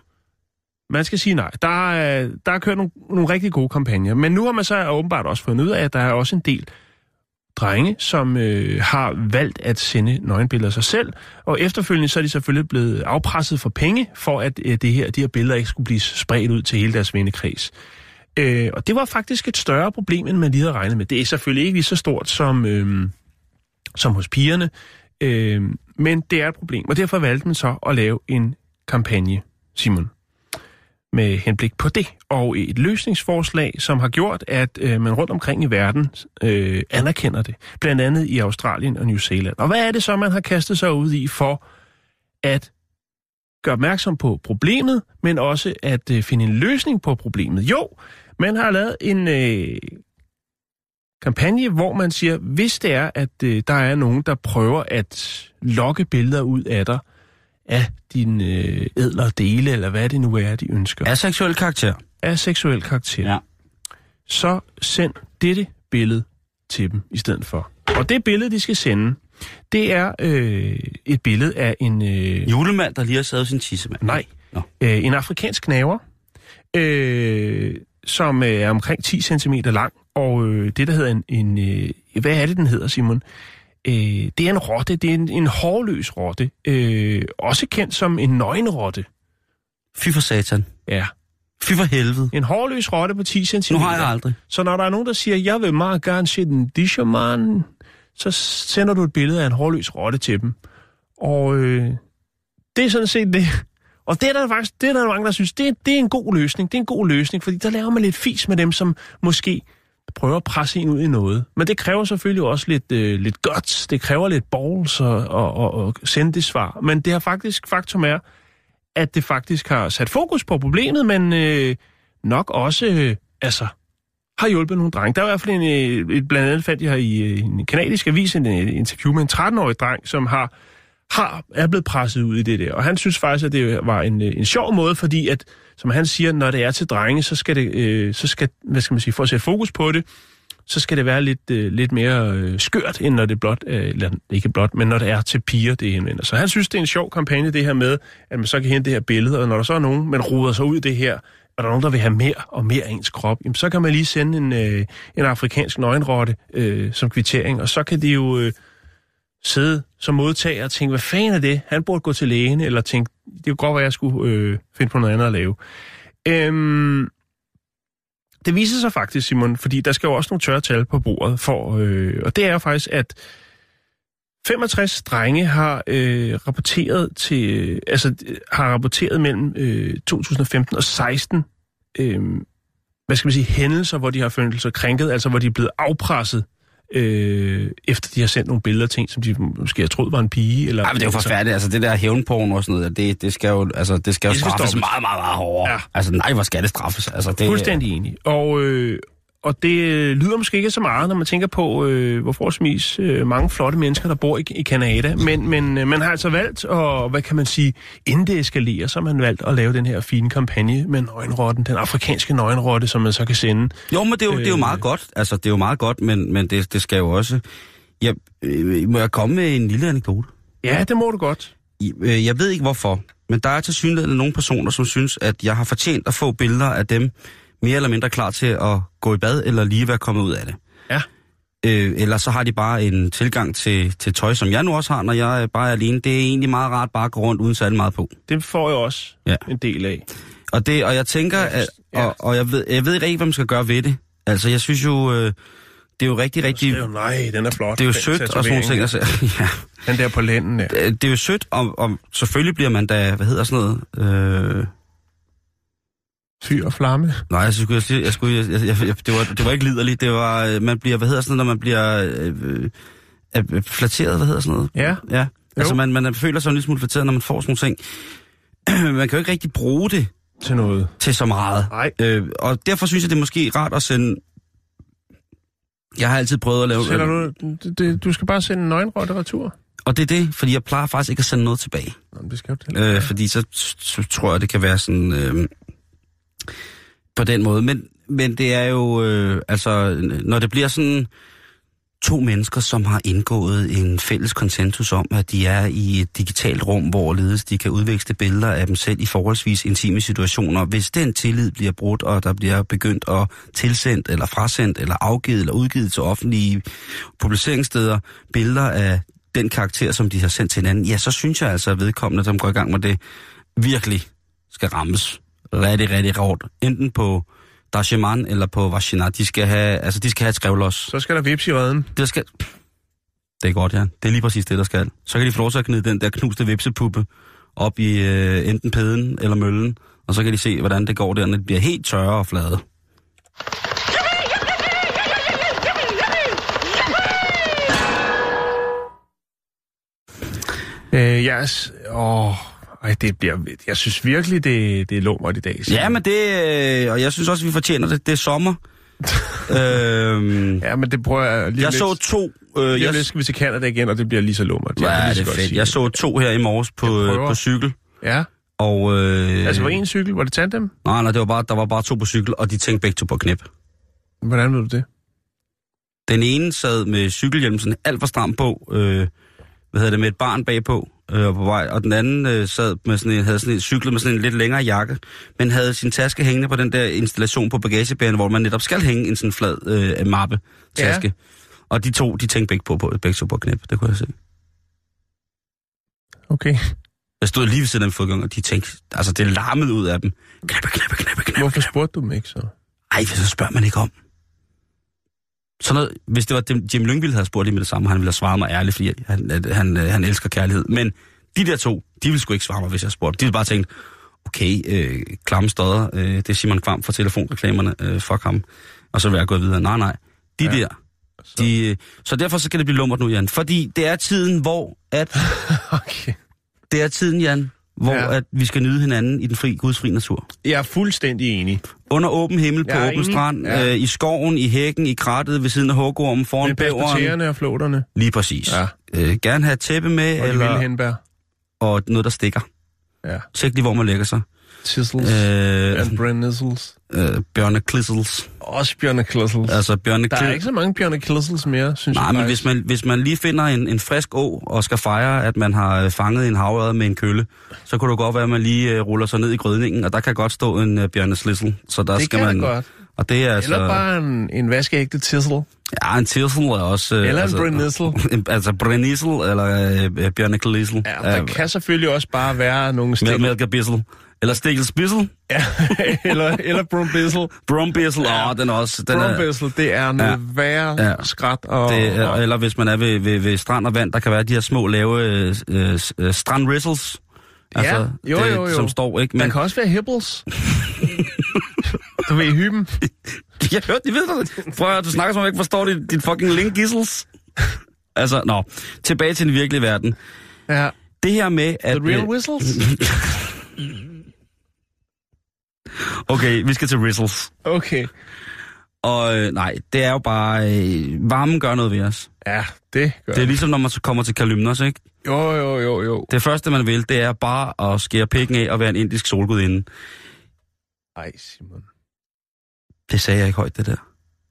man skal sige nej. Der er, der er kørt nogle, nogle rigtig gode kampagner, men nu har man så åbenbart også fundet ud af, at der er også en del drenge, som øh, har valgt at sende nøgenbilleder af sig selv, og efterfølgende så er de selvfølgelig blevet afpresset for penge, for at øh, det her, de her billeder ikke skulle blive spredt ud til hele deres vennekreds. Øh, og det var faktisk et større problem, end man lige havde regnet med. Det er selvfølgelig ikke lige så stort som, øh, som hos pigerne, øh, men det er et problem, og derfor valgte man så at lave en kampagne, Simon med henblik på det, og et løsningsforslag, som har gjort, at øh, man rundt omkring i verden øh, anerkender det. Blandt andet i Australien og New Zealand. Og hvad er det så, man har kastet sig ud i for at gøre opmærksom på problemet, men også at øh, finde en løsning på problemet? Jo, man har lavet en øh, kampagne, hvor man siger, hvis det er, at øh, der er nogen, der prøver at lokke billeder ud af dig, af dine øh, ædlere dele, eller hvad det nu er, de ønsker, Af seksuel karakter. af seksuel karakter, Ja. så send dette billede til dem i stedet for. Og det billede, de skal sende, det er øh, et billede af en... Øh, Julemand, der lige har savet sin tissemand. nej, Nå. øh, en afrikansk knaver, øh, som øh, er omkring 10 cm lang, og øh, det, der hedder en... en øh, hvad er det, den hedder, Simon? Øh, det er en rotte, det er en, en hårløs rotte, øh, også kendt som en nøgenrotte. Fy for satan. Ja, Fy for helvede. en hårløs rotte på 10 cm. Nu har jeg aldrig. Så når der er nogen, der siger, jeg vil meget gerne se den disherman, så sender du et billede af en hårløs rotte til dem. Og øh, det er sådan set det. Og det er der faktisk det er der mange, der synes, det, det er en god løsning. Det er en god løsning, fordi der laver man lidt fis med dem, som måske prøver at presse en ud i noget. Men det kræver selvfølgelig også lidt, øh, lidt guts, det kræver lidt balls at, og, og, og sende det svar. Men det har faktisk, faktum er, at det faktisk har sat fokus på problemet, men øh, nok også, øh, altså, har hjulpet nogle drenge. Der er i hvert fald en, øh, et, blandt andet fandt jeg her i øh, en kanadisk avis en øh, interview med en 13-årig dreng, som har, har er blevet presset ud i det der. Og han synes faktisk, at det var en, øh, en sjov måde, fordi at, som han siger, når det er til drenge, så skal det, øh, så skal, hvad skal man sige, for at sætte fokus på det, så skal det være lidt, øh, lidt mere øh, skørt, end når det blot, øh, eller ikke blot, men når det er til piger, det henvender. Så han synes, det er en sjov kampagne, det her med, at man så kan hente det her billede, og når der så er nogen, man roder sig ud i det her, og der er nogen, der vil have mere og mere af ens krop, jamen, så kan man lige sende en, øh, en afrikansk nøgenrotte øh, som kvittering, og så kan de jo øh, sidde som modtager og tænke, hvad fanden er det? Han burde gå til lægen, eller tænke, det kunne godt være, at jeg skulle øh, finde på noget andet at lave. Øhm, det viser sig faktisk, Simon, fordi der skal jo også nogle tørre tal på bordet, for, øh, og det er jo faktisk, at 65 drenge har øh, rapporteret til, øh, altså har rapporteret mellem øh, 2015 og 16, øh, hvad skal man sige, hændelser, hvor de har følt sig krænket, altså hvor de er blevet afpresset, øh, efter de har sendt nogle billeder en, som de måske har troet var en pige. Eller, Ej, men det er jo forfærdeligt. Altså, det der hævnporn og sådan noget, det, det skal jo, altså, det skal jo Det skal straffes stoppes. meget, meget, meget hårdere. Ja. Altså, nej, hvor skal det straffes? Altså, det, Fuldstændig enig. Og, øh, og det øh, lyder måske ikke så meget, når man tænker på, øh, hvor forholdsvis øh, mange flotte mennesker, der bor i, i Kanada. Men, men øh, man har altså valgt, og hvad kan man sige, inden det eskalerer, så har man valgt at lave den her fine kampagne med nøgenrotten, den afrikanske nøgenrotte, som man så kan sende. Jo, men det er jo, det er jo Øh. meget godt. Altså, det er jo meget godt, men, men det, det skal jo også... Jeg, øh, må jeg komme med en lille anekdote? Ja, det må du godt. I- øh, Jeg ved ikke hvorfor, men der er til synligheden nogle personer, som synes, at jeg har fortjent at få billeder af dem, mere eller mindre klar til at gå i bad, eller lige være kommet ud af det. Ja. Øh, eller så har de bare en tilgang til, til tøj, som jeg nu også har, når jeg er bare er alene. Det er egentlig meget rart bare at gå rundt uden særlig meget på. Det får jeg også Ja. en del af. Og, det, og jeg tænker, at, og, og jeg, ved, jeg ved ikke hvad man skal gøre ved det. Altså, jeg synes jo, øh, det er jo rigtig, rigtig... Det er jo, nej, den er flot. Det er jo sødt og sådan nogle ting. Altså, ja. Den der på lænden, ja. Det er jo sødt, og, og selvfølgelig bliver man da, hvad hedder sådan noget... Øh, Fyr og flamme. nej, jeg skulle, jeg, sige- jeg skulle, jeg, jeg, jeg, det, var, det var ikke liderligt, det var, øh, man bliver, hvad hedder sådan noget, når man bliver øh, øh, øh, flatteret, hvad hedder sådan noget? Ja. Ja, altså man, man føler sig en lille smule flatteret, når man får sådan nogle ting. man kan jo ikke rigtig bruge det Til noget. til så meget. Nej. Øh, og derfor synes jeg, det er måske rart at sende... Jeg har altid prøvet at lave... Sender du, det, det, du skal bare sende en nøgenrotte retur. Og det er det, fordi jeg plejer faktisk ikke at sende noget tilbage. Nå, det skal jo til. Øh, fordi så, så tror jeg, det kan være sådan... Øh, på den måde. Men, men det er jo... Øh, altså, når det bliver sådan to mennesker, som har indgået en fælles konsensus om, at de er i et digitalt rum, hvorledes de kan udveksle billeder af dem selv i forholdsvis intime situationer. Hvis den tillid bliver brudt, og der bliver begyndt at tilsendt, eller frasendt, eller afgivet, eller udgivet til offentlige publiceringssteder, billeder af den karakter, som de har sendt til hinanden, ja, så synes jeg altså, at vedkommende, som går i gang med det, virkelig skal rammes rigtig, rigtig hårdt. Enten på Dashiman eller på Vashina. De skal have, altså, de skal have et skrevlos. Så skal der vips i redden. Det skal... Det er godt, ja. Det er lige præcis det, der skal. Så kan de få lov til at knide den der knuste vipsepuppe op i øh, enten pæden eller møllen, og så kan de se, hvordan det går der, når det bliver helt tørre og flade. Øh, yes. Åh, ej, det bliver... Jeg synes virkelig, det, det er lummert i dag. Ja, men det... Øh, og jeg synes også, vi fortjener det. Det er sommer. øhm, Ja, men det prøver jeg lige jeg om så lidt. to... Øh, Lige jeg, lidt skal vi til Canada igen, og det bliver lige så lummert. Ja, det så er fedt. sige Jeg så to her i morges på, øh, på cykel. Ja, Og, øh, altså var en cykel, var det tandem? Nej, nej, det var bare, der var bare to på cykel, og de tænkte begge to på knip. Hvordan ved du det? Den ene sad med cykelhjelm sådan alt for stram på, øh, hvad hedder det, med et barn bagpå øh, og på vej, og den anden øh, sad med sådan en, havde sådan en, cyklet med sådan en lidt længere jakke, men havde sin taske hængende på den der installation på bagagebæren, hvor man netop skal hænge en sådan flad øh, mappe taske. Ja. Og de to, de tænkte begge, på, på, begge to på knip, det kunne jeg se. Okay. Jeg stod lige ved siden af fodgang, og de tænkte, altså det larmede ud af dem. Knippe, knippe, knippe, knippe. Hvorfor spurgte du dem ikke så? Ej, så spørger man ikke om. Sådan noget, hvis det var dem, Jim Lyngvild havde spurgt lige med det samme, han ville have svaret mig ærligt, fordi han, at han, øh, han elsker kærlighed. Men de der to, de ville sgu ikke svare mig, hvis jeg spurgte. De ville bare tænke, okay, øh, klamme stodder, øh, det er Simon Kvam fra telefonreklamerne, øh, fuck ham. Og så vil jeg gå videre. Nej, nej. De ja. Der, de, øh, så derfor så skal det blive lummert nu, Jan. Fordi det er tiden, hvor at, Okay. det er tiden, Jan, hvor Ja. at vi skal nyde hinanden i den fri, gudsfri natur. Jeg er fuldstændig enig. Under åben himmel på åben enig. strand, Ja. øh, i skoven, i hækken, i krattet, ved siden af huggormen, foran bæveren. tæerne og flåterne. Lige præcis. Ja. Øh, gerne have et tæppe med, Og de vilde eller, henbær. og noget, der stikker. Ja. Tjek lige, hvor man lægger sig. Tissels. Øh, and Brennissels. øh, bjørneklissels. Også Bjørne Klissels. Altså Der er ikke så mange Bjørne Klissels mere, synes Nej, jeg men faktisk. hvis man, hvis man lige finder en, en frisk å og skal fejre, at man har øh, fanget en havørred med en kølle, så kunne det godt være, at man lige uh, ruller sig ned i grydningen, og der kan godt stå en uh, bjørneslissel. Så der det skal kan man, godt. Og det er altså... Eller bare en, en vaskeægte tissel. Ja, en tissel er også... øh, Eller altså, en- altså brenissel eller øh, bjørneklissel. Ja, der kan selvfølgelig også bare være nogle Mel- stik. Mælkebissel. Eller stikkelsbissel. Ja, eller, eller brumbissel. Brumbissel. Åh, Ja. oh, den er også... Den er, Brumbissel, det er noget Ja. værre Ja. skrat. Og, det er, og, eller hvis man er ved, ved, ved strand og vand, der kan være de her små lave øh, øh, øh, strandrissels. Altså, jo, det, jo, jo. Som står, ikke? der Men, kan også være hibbles. du ved, hyben. jeg hørte, de ved det. Prøv at du snakker som om jeg ikke forstår dit, dit fucking link gissels. altså, nå. Tilbage til den virkelige verden. Ja. Det her med, at... The real øh, whistles? okay, vi skal til Rizzles. Okay. Og øh, nej, det er jo bare... Øh, varmen gør noget ved os. Ja, det gør Det er ligesom, når man så kommer til Kalymnos, ikke? Jo, jo, jo, jo. Det første, man vil, det er bare at skære pikken af og være en indisk solgudinde. Ej, Simon. Det sagde jeg ikke højt, det der.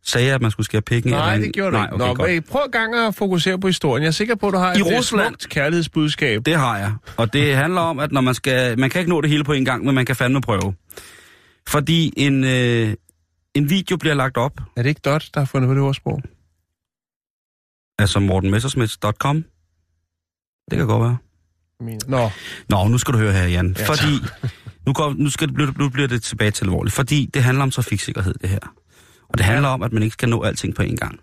Sagde jeg, at man skulle skære pikken Nej, en- det gjorde du Nej, ikke. okay, Nå, godt. prøv gang at fokusere på historien. Jeg er sikker på, at du har I et Rusland- smukt kærlighedsbudskab. Det har jeg. Og det handler om, at når man skal... Man kan ikke nå det hele på en gang, men man kan fandme prøve. Fordi en, øh, en video bliver lagt op, Er det ikke Dot, der har fundet på det ordsprog? altså mortenmessersmith.com. Det kan godt være. Nå, Nå, nu skal du høre her, Jan. Ja, Fordi, nu, går, nu, skal, det- nu bliver det tilbage til alvorligt. Fordi det handler om trafiksikkerhed, det her. Og det handler om, at man ikke skal nå alting på en gang.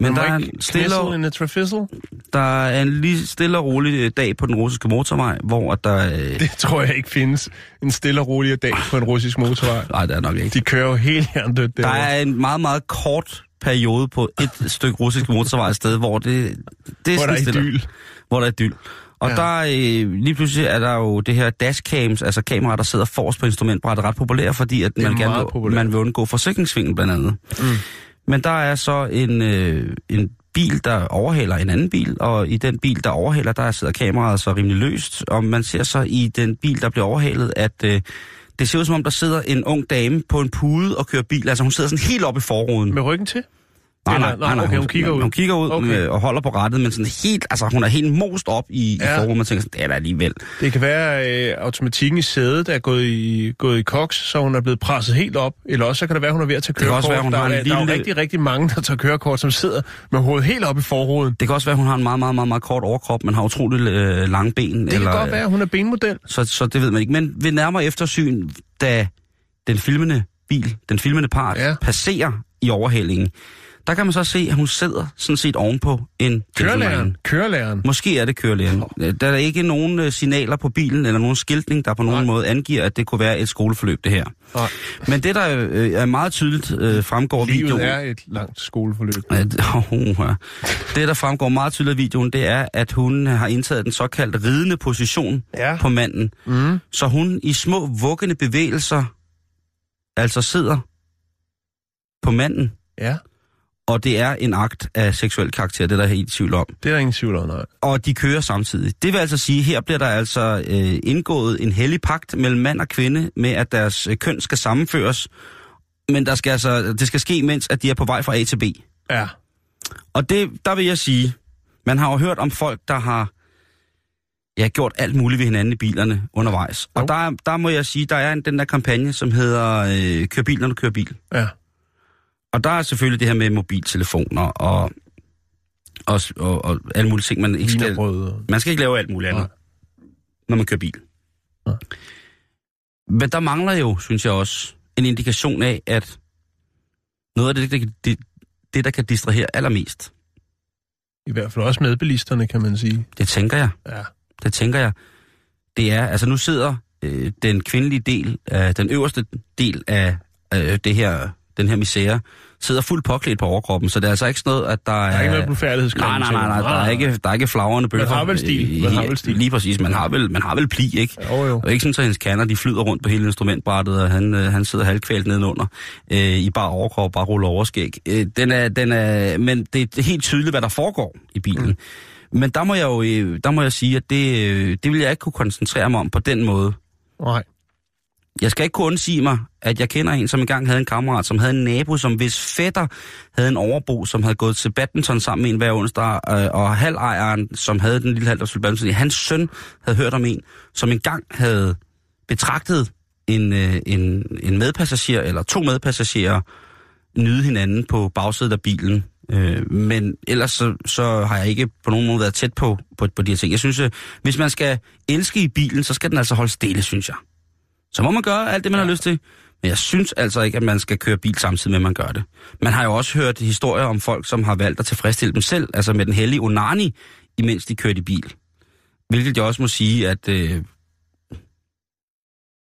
Men der er, ikke en stille, og, trafizzle. der er en lige stille og rolig øh, dag på den russiske motorvej, hvor der... Øh, Det tror jeg ikke findes. En stille og rolig dag på en russisk motorvej. nej, det er nok ikke. De kører jo helt hjernedødt Der er en meget, meget kort periode på et stykke russisk motorvej sted, hvor det, det er Hvor der er idyl. Hvor der er idyl. Og Ja. der øh, lige pludselig er der jo det her dashcams, altså kameraer, der sidder forrest på instrumentbrættet, ret populære, fordi at man, gerne vil, populært. man vil undgå forsikringsvingen blandt andet. Mm. Men der er så en, øh, en bil, der overhaler en anden bil, og i den bil, der overhaler, der sidder kameraet så rimelig løst, og man ser så i den bil, der bliver overhalet, at øh, det ser ud som om, der sidder en ung dame på en pude og kører bil. Altså hun sidder sådan helt oppe i forruden. Med ryggen til? Nej, nej, nej, nej, okay, hun kigger ud. Hun kigger ud Okay. okay. og holder på rettet, men sådan helt, altså hun er helt most op i, Ja. i forruden. Man tænker sådan, det er da alligevel. Det kan være, øh, automatikken i sædet er gået i, gået i koks, så hun er blevet presset helt op. Eller også så kan det være, hun er ved at tage kan kørekort. også være, hun der, har en er, der er jo lille- rigtig, rigtig mange, der tager kørekort, som sidder med hovedet helt op i forruden. Det kan også være, at hun har en meget, meget, meget, meget kort overkrop, men har utrolig øh, lange ben. Det eller, kan godt være, at hun er benmodel. Så, så det ved man ikke. Men ved nærmere eftersyn, da den filmende bil, den filmende part, Ja. passerer i overhalingen, der kan man så se, at hun sidder sådan set ovenpå en Kørelæreren. gentleman. Kørelæreren. Måske er det kørelæreren. Der er ikke nogen øh, signaler på bilen, eller nogen skiltning, der på nogen Nej. måde angiver, at det kunne være et skoleforløb, det her. Nej. Men det, der øh, er meget tydeligt øh, fremgår af videoen... Er et langt skoleforløb. At, oh, ja. Det, der fremgår meget tydeligt af videoen, det er, at hun har indtaget den såkaldte ridende position Ja. på manden. Mm. Så hun i små vuggende bevægelser altså sidder på manden, Ja, og det er en akt af seksuel karakter, det er der helt tvivl om. det er der ingen tvivl om, nej. Og de kører samtidig. Det vil altså sige, her bliver der altså øh, indgået en hellig pagt mellem mand og kvinde med, at deres øh, køn skal sammenføres. Men der skal altså, det skal ske, mens at de er på vej fra A til B. Ja. Og det, der vil jeg sige, man har jo hørt om folk, der har ja, gjort alt muligt ved hinanden i bilerne undervejs. Jo. Og der, er- der må jeg sige, der er en, den der kampagne, som hedder øh, Kør bil, når du kører bil. Ja. Og der er selvfølgelig det her med mobiltelefoner og, og, og, og alle mulige ting, man ikke skal... Man skal ikke lave alt muligt andet, når man kører bil. Nej. Men der mangler jo, synes jeg også, en indikation af, at noget af det, det, det, det der kan distrahere allermest, I hvert fald også medbilisterne, kan man sige. det tænker jeg, Ja. det tænker jeg, det er, altså nu sidder øh, den kvindelige del, af, den øverste del af øh, det her, den her misære, sidder fuldt påklædt på overkroppen, så det er altså ikke sådan noget, at der er... Der er ikke noget blufærdighedskrem. Nej, nej, nej, nej, der er ikke, der er ikke flagrende bøger. har vel stil, man har vel stil. Lige præcis, man har vel, man har vel pli, ikke? Jo, jo. Og ikke sådan, at hendes kanner, de flyder rundt på hele instrumentbrættet, og han, øh, han sidder halvkvælt nedenunder øh, i bare overkrop, bare ruller overskæg. Øh, den er, den er, men det er helt tydeligt, hvad der foregår i bilen. Mm. Men der må jeg jo øh, der må jeg sige, at det, øh, det vil jeg ikke kunne koncentrere mig om på den måde. Nej. Jeg skal ikke kunne undsige mig, at jeg kender en, som engang havde en kammerat, som havde en nabo, som hvis fætter havde en overbo, som havde gået til badminton sammen med en hver onsdag, øh, og halvejeren, som havde den lille halv, der badminton, hans søn havde hørt om en, som engang havde betragtet en, øh, en, en medpassager, eller to medpassagerer, nyde hinanden på bagsædet af bilen. Øh, men ellers så, så har jeg ikke på nogen måde været tæt på, på, på de her ting. Jeg synes, øh, hvis man skal elske i bilen, så skal den altså holde stille, synes jeg. Så må man gøre alt det, man ja. har lyst til. Men jeg synes altså ikke, at man skal køre bil samtidig med, at man gør det. Man har jo også hørt historier om folk, som har valgt at tilfredsstille dem selv, altså med den hellige onani, imens de kørte i bil. Hvilket jeg også må sige, at øh,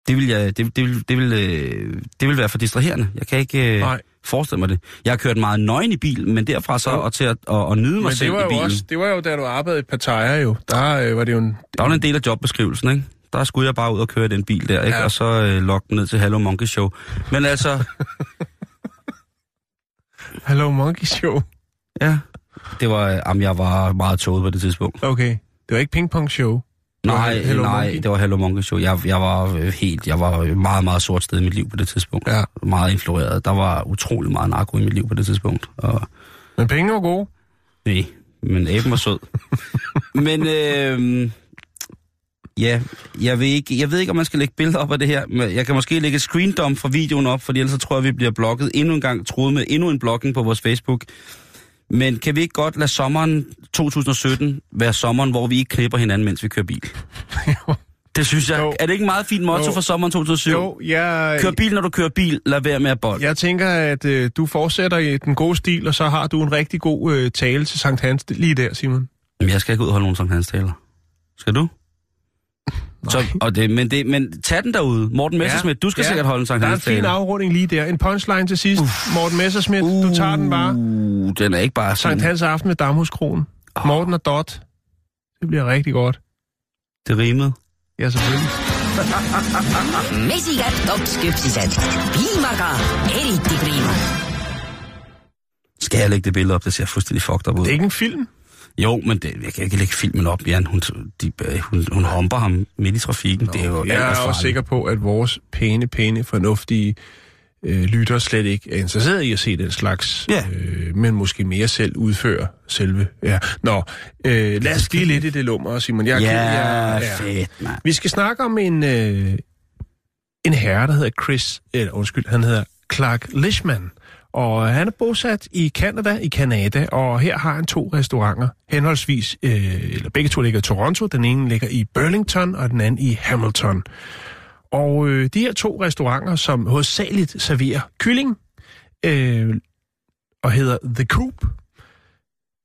det, vil jeg, det, det, vil, det, vil, øh, det vil være for distraherende. Jeg kan ikke øh, Nej. forestille mig det. Jeg har kørt meget nøgen i bil, men derfra så Jo. og til at og, og nyde mig Men selv det var, i jo bilen. også, det var jo, da du arbejdede i Pattaya jo. Der øh, var det jo en... Der var en del af jobbeskrivelsen, ikke? Der skulle jeg bare ud og køre den bil der, ikke? Ja. Og så øh, lokke den ned til Hello Monkey Show. Men altså, Hello Monkey Show. ja, det var, øh, jamen, jeg var meget tåget på det tidspunkt. Okay. Det var ikke Ping Pong Show. Nej, Hello nej, Monkey. det var Hello Monkey Show. Jeg, jeg var øh, helt, jeg var meget, meget sort sted i mit liv på det tidspunkt. Ja. Meget influeret. Der var utrolig meget narko i mit liv på det tidspunkt. Og Men penge var gode. nej, men aben var sød. men øh, ja, jeg ved, ikke, jeg ved ikke, om man skal lægge billeder op af det her. Men jeg kan måske lægge et screendom fra videoen op, for ellers så tror jeg, vi bliver blokket endnu en gang, troet med endnu en blokking på vores Facebook. Men kan vi ikke godt lade sommeren 2017 være sommeren, hvor vi ikke knipper hinanden, mens vi kører bil? Det synes jeg. Jo. Er det ikke en meget fint motto Jo. for sommeren 2007? Jo, jeg, Kør bil, når du kører bil. Lad være med at bold. jeg tænker, at øh, du fortsætter i den gode stil, og så har du en rigtig god øh, tale til Sankt Hans lige der, Simon. Jamen, jeg skal ikke ud og holde nogen Sankt Hans taler. Skal du? Så, og det, men, det, men tag den derude. Morten Messerschmidt, du skal Ja. sikkert holde en Sankt Der er en fin afrunding lige der. En punchline til sidst. Morten Messerschmidt, du tager den bare. Uh, den er ikke bare Sankt fin. Hans aften med Damhuskronen. Morten og Dot. Det bliver rigtig godt. Det rimede. Ja, selvfølgelig. mesikad topskypsised. Piimaga eriti priima. Skal jeg lægge det billede op? Det ser fuldstændig fucked up ud. Det er ikke en film. Jo, men det, jeg kan ikke lægge filmen op, Jan. Hun, de, hun, hun humper ham midt i trafikken. det er jo Jeg er også farligt. sikker på, at vores pæne, pæne, fornuftige øh, lytter slet ikke er interesseret i at se den slags, Ja. øh, men måske mere selv udføre selve. Ja. Nå, øh, lad os give lidt i det lummer, Simon. Jeg, Ja, jeg, fedt, mand. Vi skal snakke om en, øh, en herre, der hedder Chris, eller undskyld, han hedder Clark Lishman. Og han er bosat i Canada, i Canada, og her har han to restauranter, henholdsvis, øh, eller begge to ligger i Toronto, den ene ligger i Burlington, og den anden i Hamilton. Og øh, de her to restauranter, som hovedsageligt serverer kylling, øh, og hedder The Coop,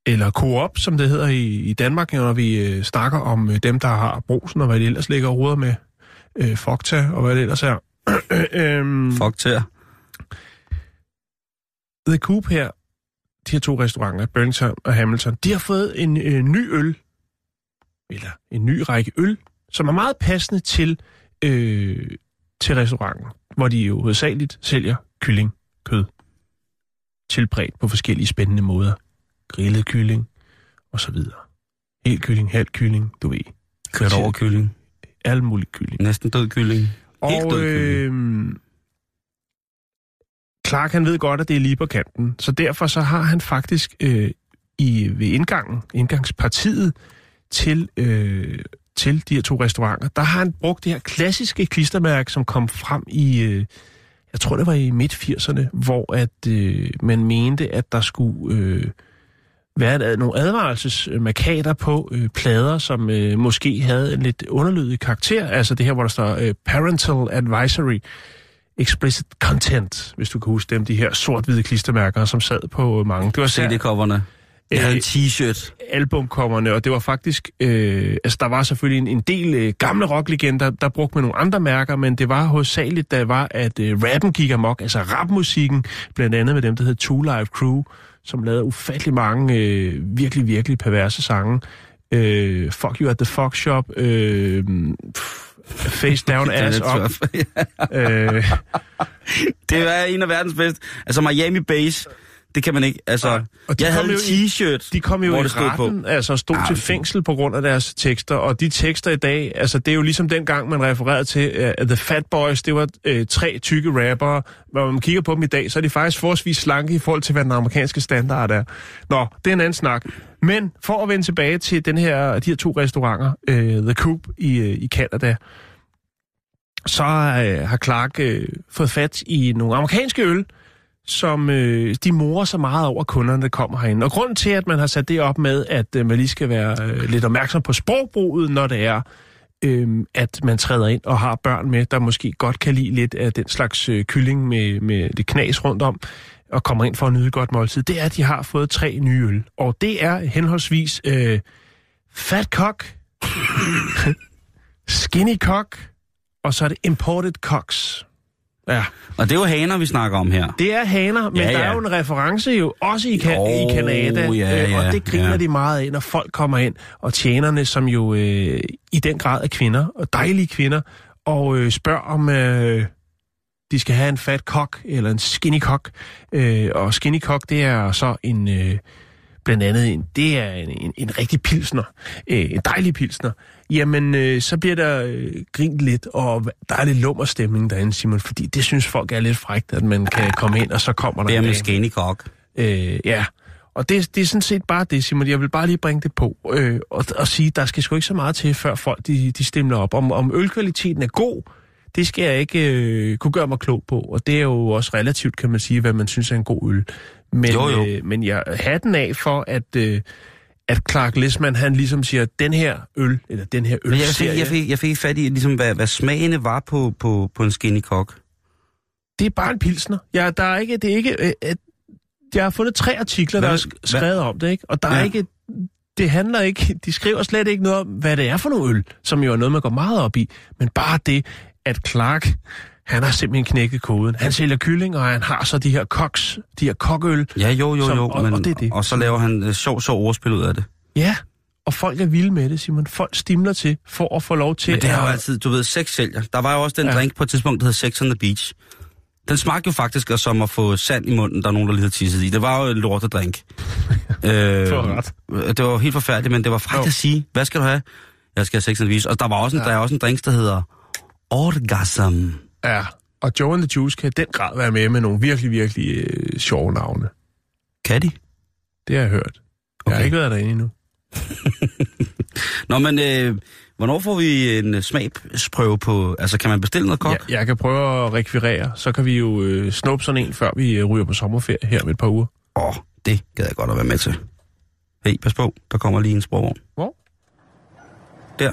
eller Coop, som det hedder i, i Danmark, når vi øh, snakker om øh, dem, der har brosen, og hvad de ellers ligger og ruder med, øh, Fogta, og hvad det ellers er. øhm, Fuck The Coop her, de her to restauranter, Burlington og Hamilton, de har fået en øh, ny øl, eller en ny række øl, som er meget passende til, øh, til restauranten, hvor de jo hovedsageligt sælger kylling, kød, tilberedt på forskellige spændende måder. Grillet kylling, og så videre. Helt kylling, halv kylling, du ved. Kørt over kylling. Alt muligt kylling. Næsten død kylling. Helt Og død kylling. øh, Clark han ved godt, at det er lige på kanten, så derfor så har han faktisk øh, i ved indgangen, indgangspartiet til, øh, til de her to restauranter, der har han brugt det her klassiske klistermærke, som kom frem i, øh, jeg tror det var i midt-80'erne, hvor at øh, man mente, at der skulle øh, være nogle advarselsmarkader på øh, plader, som øh, måske havde en lidt underlydig karakter. Altså det her, hvor der står øh, Parental Advisory Explicit Content, hvis du kan huske dem, de her sort-hvide klistermærker, som sad på mange. Det var CD-coverne. Jeg havde en Øh, t-shirt. albumkommerne, og det var faktisk, øh, altså der var selvfølgelig en, en del øh, gamle rocklegender, der brugte med nogle andre mærker, men det var hovedsageligt, der var, at øh, rappen gik amok, altså rapmusikken, blandt andet med dem, der hed Two Live Crew, som lavede ufattelig mange øh, virkelig, virkelig perverse sange. Øh, fuck You at the Fuck Shop, øh, pff, Face Down Ass Up. Øh, det er en af verdens bedste. Altså Miami Base, det kan man ikke. Altså, og de jeg havde en t-shirt, De kom jo hvor i det stod på. retten, altså stod Ah, til fængsel på grund af deres tekster, og de tekster i dag, altså det er jo ligesom dengang, man refererede til uh, The Fat Boys, det var uh, tre tykke rappere, når man kigger på dem i dag, så er de faktisk forholdsvis slanke i forhold til, hvad den amerikanske standard er. Nå, det er en anden snak. Men for at vende tilbage til den her, de her to restauranter, uh, The Coop i, uh, i Canada, så uh, har Clark uh, fået fat i nogle amerikanske øl, som øh, de morer så meget over kunderne, der kommer herinde. Og grunden til, at man har sat det op med, at øh, man lige skal være øh, lidt opmærksom på sprogbruget, når det er, øh, at man træder ind og har børn med, der måske godt kan lide lidt af den slags øh, kylling med, med det knas rundt om, og kommer ind for at nyde godt måltid, det er, at de har fået tre nye øl. Og det er henholdsvis øh, Fat Cock, Skinny Cock, og så er det Imported Cocks. Ja. Og det er jo haner, vi snakker om her. Det er haner, men Ja, ja, der er jo en reference jo også i, kan- Jo, i Canada, ja, øh, ja, og det griner ja. de meget af, når folk kommer ind, og tjenerne, som jo øh, i den grad er kvinder, og dejlige kvinder, og øh, spørger om øh, de skal have en fat kok, eller en skinny kok, øh, og skinny kok, det er så en... Øh, blandt andet en, det er en, en, en rigtig pilsner, øh, en dejlig pilsner, jamen øh, så bliver der øh, grint lidt, og der er lidt lummer stemning derinde, Simon, fordi det synes folk er lidt frægt, at man kan komme ind, og så kommer der Det er med cock. Øh, ja, og det, det er sådan set bare det, Simon. Jeg vil bare lige bringe det på øh, og, og sige, der skal sgu ikke så meget til, før folk de, de stemler op. Om, om ølkvaliteten er god, det skal jeg ikke øh, kunne gøre mig klog på. Og det er jo også relativt, kan man sige, hvad man synes er en god øl. Men, Jo, jo. Øh, men jeg hatten af for, at, øh, at Clark Lisman, han ligesom siger, den her øl, eller den her øl jeg fik, jeg, fik, jeg fik fat i, ligesom, hvad, hvad smagene var på, på, på en skinny cock. det er bare en pilsner. Ja, der er ikke, det er ikke, øh, øh, jeg har fundet tre artikler, der Hvad- er sk- skrevet om det, ikke? Og der er Ja. ikke, det handler ikke, de skriver slet ikke noget om, hvad det er for noget øl, som jo er noget, man går meget op i. Men bare det, at Clark, han har simpelthen knækket koden. Han sælger kylling, og han har så de her koks, de her kokøl. Ja, jo, jo, Som- jo. og- men, og det er det. og så laver han uh, sjov, sjov ordspil ud af det. Ja, og folk er vilde med det, Simon. Folk stimler til for at få lov til Men det har jo at- altid, du ved, sex sælger. Der var jo også den Ja. drink på et tidspunkt, der hed Sex on the Beach. Den smagte jo faktisk af som at få sand i munden, der er nogen, der lige havde tisset i. Det var jo en lortedrink. øh, har ret. Det var helt forfærdeligt, men det var frækt at sige, hvad skal du have? Jeg skal have Sex on the Beach. Og der, var også en, ja. der er også en drink, der hedder Orgasm. Ja, og Joe and the Juice kan i den grad være med med nogle virkelig, virkelig øh, sjove navne. Kan de? Det har jeg hørt. Okay. Jeg har ikke været derinde endnu. Nå, men øh, hvornår får vi en smagsprøve på... Altså, kan man bestille noget kok? Jeg, jeg kan prøve at rekvirere, så kan vi jo øh, snuppe sådan en, før vi øh, ryger på sommerferie her om et par uger. Åh, oh, det gad jeg godt at være med til. Hey, pas på, der kommer lige en sporvogn. Hvor? Der.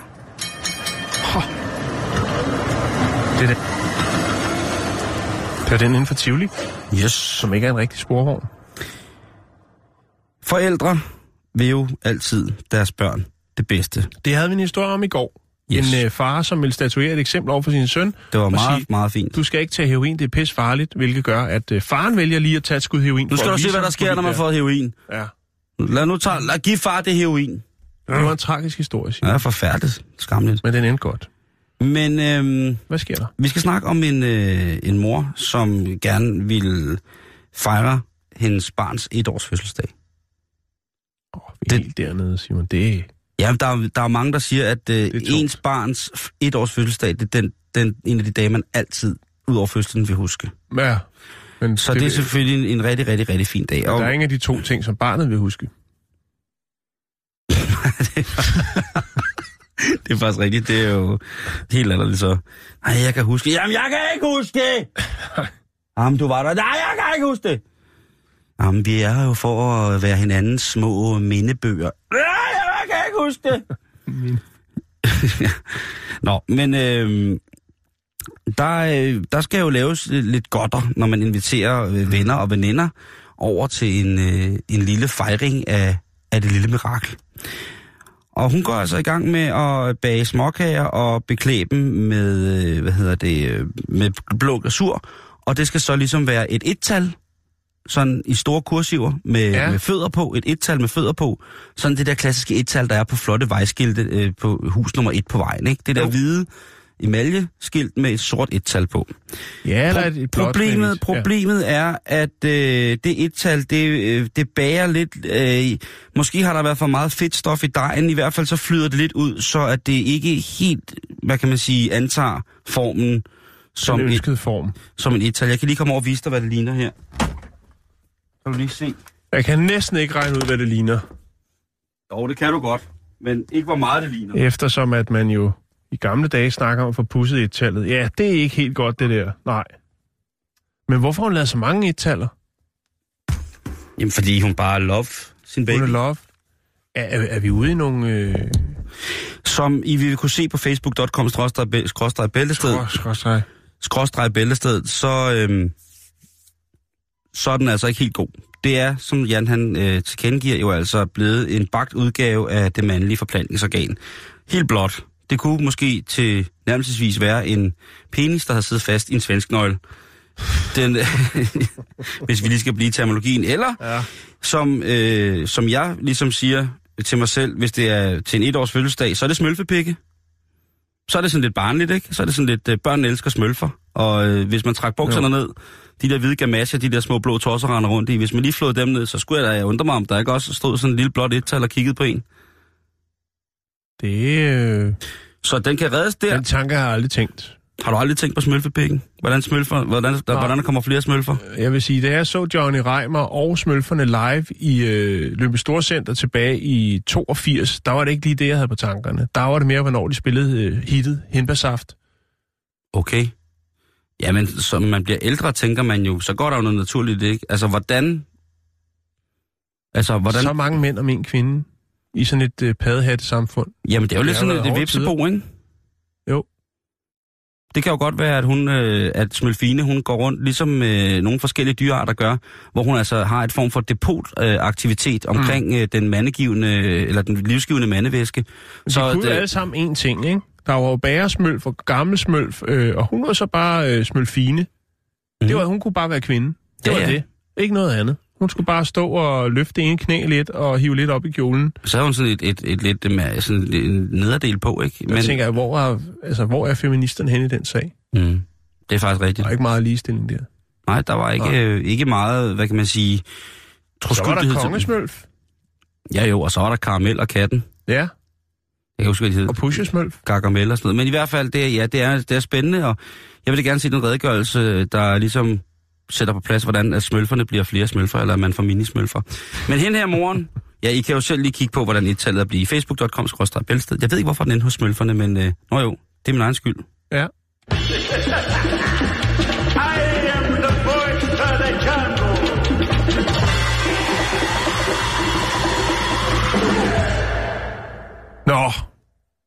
Det er den. Det er den inden for Tivoli, Yes. som ikke er en rigtig sporvogn. Forældre vil jo altid deres børn det bedste. Det havde vi en historie om i går. Yes. En øh, far, som ville statuere et eksempel over for sin søn. Det var meget, sige, meget fint. Du skal ikke tage heroin, det er pis farligt, hvilket gør, at øh, faren vælger lige at tage et skud heroin. Nu skal du se, hvad der sker, når man får heroin. er- Ja. Lad nu tage, lad give far det heroin. Det var en tragisk historie, Simon. Ja, forfærdeligt. Skamligt. Men den endte godt. Men øhm, Hvad sker der? vi skal snakke om en, øh, en mor, som gerne vil fejre hendes barns etårs fødselsdag. Oh, vi er Det- helt dernede, Simon. Det er... Ja, der, er- der er mange, der siger, at øh, tungt. ens barns f- etårs fødselsdag, det er den, den, en af de dage, man altid ud over fødslen vil huske. Ja. Men Så det, det er selvfølgelig en, en rigtig, rigtig, rigtig fin dag. Der er ingen af de to ting, som barnet vil huske. Det er faktisk rigtigt. Det er jo helt latterligt så. Nej, jeg kan huske. Jamen, jeg kan ikke huske det! Jamen, du var der. Nej, jeg kan ikke huske det! Jamen, vi er jo for at være hinandens små mindebøger. Nej, jeg kan ikke huske det! Nå, men øh, der, øh, der skal jo laves lidt godter, når man inviterer øh, venner og veninder over til en, øh, en lille fejring af, af det lille mirakel. Og hun går altså i gang med at bage småkager og beklæde dem med, øh, hvad hedder det, øh, med blå glasur. Og det skal så ligesom være et et-tal, sådan i store kursiver med, Ja. ja. med fødder på, et et-tal med fødder på. Sådan det der klassiske et-tal, der er på flotte vejskilte øh, på hus nummer et på vejen. Ikke? Det der Jo. hvide emaljeskilt med et sort et-tal på. Ja, eller et, blåt Problemet, problemet er, at øh, det et-tal, det, øh, det bager lidt... Øh, måske har der været for meget fedtstof i dejen. I hvert fald så flyder det lidt ud, så at det ikke helt, hvad kan man sige, antager formen som Den et, form. som en et-tal. Jeg kan lige komme over og vise dig, hvad det ligner her. Kan du lige se? Jeg kan næsten ikke regne ud, hvad det ligner. Jo, det kan du godt. Men ikke hvor meget det ligner. Eftersom at man jo i gamle dage snakker om at få pusset et tallet. Ja, det er ikke helt godt, det der. Nej. Men hvorfor har hun lavet så mange et-taller? Jamen, fordi hun bare love sin baby. Hun er love. Er, er, er vi ude i nogle... Øh, Som I vil kunne se på facebook.com skråstrej bæltested. skrås- skråstreg? skråstreg bæltestedet, så, øhm, så er den altså ikke helt god. Det er, som Jan han øh, tilkendegiver, jo altså blevet en bagt udgave af det mandlige forplantningsorgan. Helt blot. Det kunne måske til nærmelsesvis være en penis, der har siddet fast i en svensk nøgle. Den, hvis vi lige skal blive i terminologien. Eller, Ja. som, øh, som jeg ligesom siger til mig selv, hvis det er til en etårs fødselsdag, så er det smølfepikke. Så er det sådan lidt barnligt, ikke? Så er det sådan lidt, øh, børn elsker smølfer. Og øh, hvis man trækker bukserne ned, de der hvide gamasjer, de der små blå tosser render rundt i, hvis man lige flåede dem ned, så skulle jeg da undre mig, om der ikke også stod sådan en lille blåt et-tal og kiggede på en. Det øh, Så den kan reddes der. Den tanke har jeg aldrig tænkt. Har du aldrig tænkt på smølfepikken? Hvordan, smølfer, hvordan, der, hvordan der kommer flere smølfer? Jeg vil sige, da jeg så Johnny Reimer og Smølferne live i øh, Løbe Storcenter tilbage i 82, der var det ikke lige det, jeg havde på tankerne. Der var det mere, hvornår de spillede øh, hittet Hindbærsaft. Okay. Jamen, som man bliver ældre, tænker man jo, så går der jo noget naturligt, ikke? Altså, hvordan... Altså, hvordan... Så mange mænd og en kvinde. I sådan et øh, paddehatte-samfund. Jamen, det er jo Det lidt sådan et, vipsebo, ikke? Jo. Det kan jo godt være, at hun, øh, at Smølfine, hun går rundt, ligesom øh, nogle forskellige dyrearter gør, hvor hun altså har et form for depotaktivitet øh, omkring mm. øh, den mandegivende, eller den livsgivende mandevæske. Så de kunne det... alle sammen én ting, ikke? Der var jo bæresmølf og gammel smølf, øh, og hun var så bare øh, smølfine. Mm. Det var, hun kunne bare være kvinde. Det Ja, var ja. det. Ikke noget andet. Hun skulle bare stå og løfte en knæ lidt og hive lidt op i kjolen. Så har hun sådan et, et, et lidt med, sådan en nederdel på, ikke? Men... Jeg tænker, hvor er, altså, hvor er feministerne hen i den sag? mm, det er faktisk Der rigtigt. er ikke meget ligestilling der. Nej, der var ikke, øh, ikke meget, hvad kan man sige, Så var der til- kongesmølf. Ja jo, og så var der karamel og katten. Ja, Jeg kan huske, hvad de hed. og pushesmølf. Gargamel og sådan noget. Men i hvert fald, det, er- ja, det, er, det er spændende, og jeg vil gerne se den redegørelse, der ligesom sætter på plads, hvordan at smølferne bliver flere smølfer, eller at man får minismølfer. Men hen her moren, ja, I kan jo selv lige kigge på, hvordan et tallet er blive. facebook.com bælsted. Jeg ved ikke, hvorfor den er hos smølferne, men øh, nå jo, det er min egen skyld. Ja.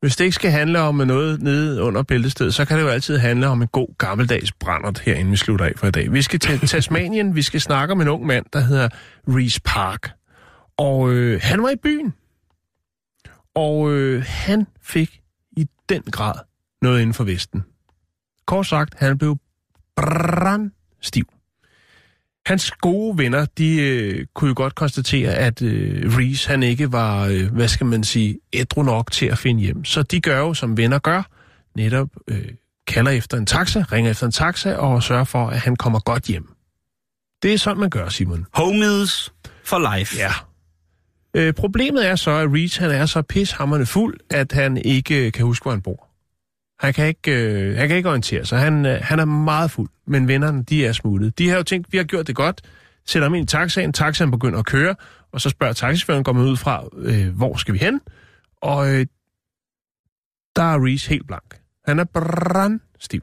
Hvis det ikke skal handle om noget nede under bæltestedet, så kan det jo altid handle om en god gammeldags brændert herinde, vi slutter af for i dag. Vi skal til Tasmanien, vi skal snakke om en ung mand, der hedder Reese Park. Og øh, han var i byen. Og øh, han fik i den grad noget inden for Vesten. Kort sagt, han blev brandstiv. Hans gode venner, de øh, kunne jo godt konstatere, at øh, Reese, han ikke var, øh, hvad skal man sige, ædru nok til at finde hjem. Så de gør jo, som venner gør, netop øh, kalder efter en taxa, ringer efter en taxa og sørger for, at han kommer godt hjem. Det er sådan, man gør, Simon. Homies for life. Ja. Øh, problemet er så, at Reese han er så pishammerende fuld, at han ikke øh, kan huske, hvor han bor. Han kan ikke, øh, han kan ikke orientere sig. Han, øh, han er meget fuld, men vennerne, de er smuttet. De har jo tænkt, vi har gjort det godt, sætter ham ind i taxaen, taxaen begynder at køre, og så spørger taxichaufføren, går man ud fra, øh, hvor skal vi hen? Og øh, der er Reese helt blank. Han er brandstiv.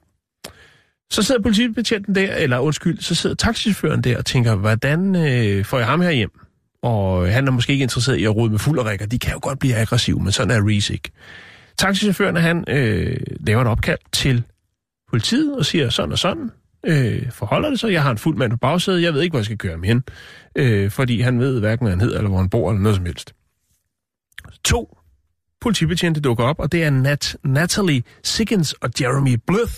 Så sidder politibetjenten der, eller undskyld, så sidder taxichaufføren der og tænker, hvordan øh, får jeg ham her hjem? Og han er måske ikke interesseret i at rode med fuld og rækker. De kan jo godt blive aggressive, men sådan er Reese ikke. Taxichaufføren, han øh, laver et opkald til politiet og siger sådan og sådan. Øh, forholder det sig, Jeg har en fuld mand på bagsædet. Jeg ved ikke, hvor jeg skal køre ham hen. Øh, fordi han ved hverken, hvad han hedder, eller hvor han bor, eller noget som helst. To politibetjente dukker op, og det er Nat, Natalie Siggins og Jeremy Bluth.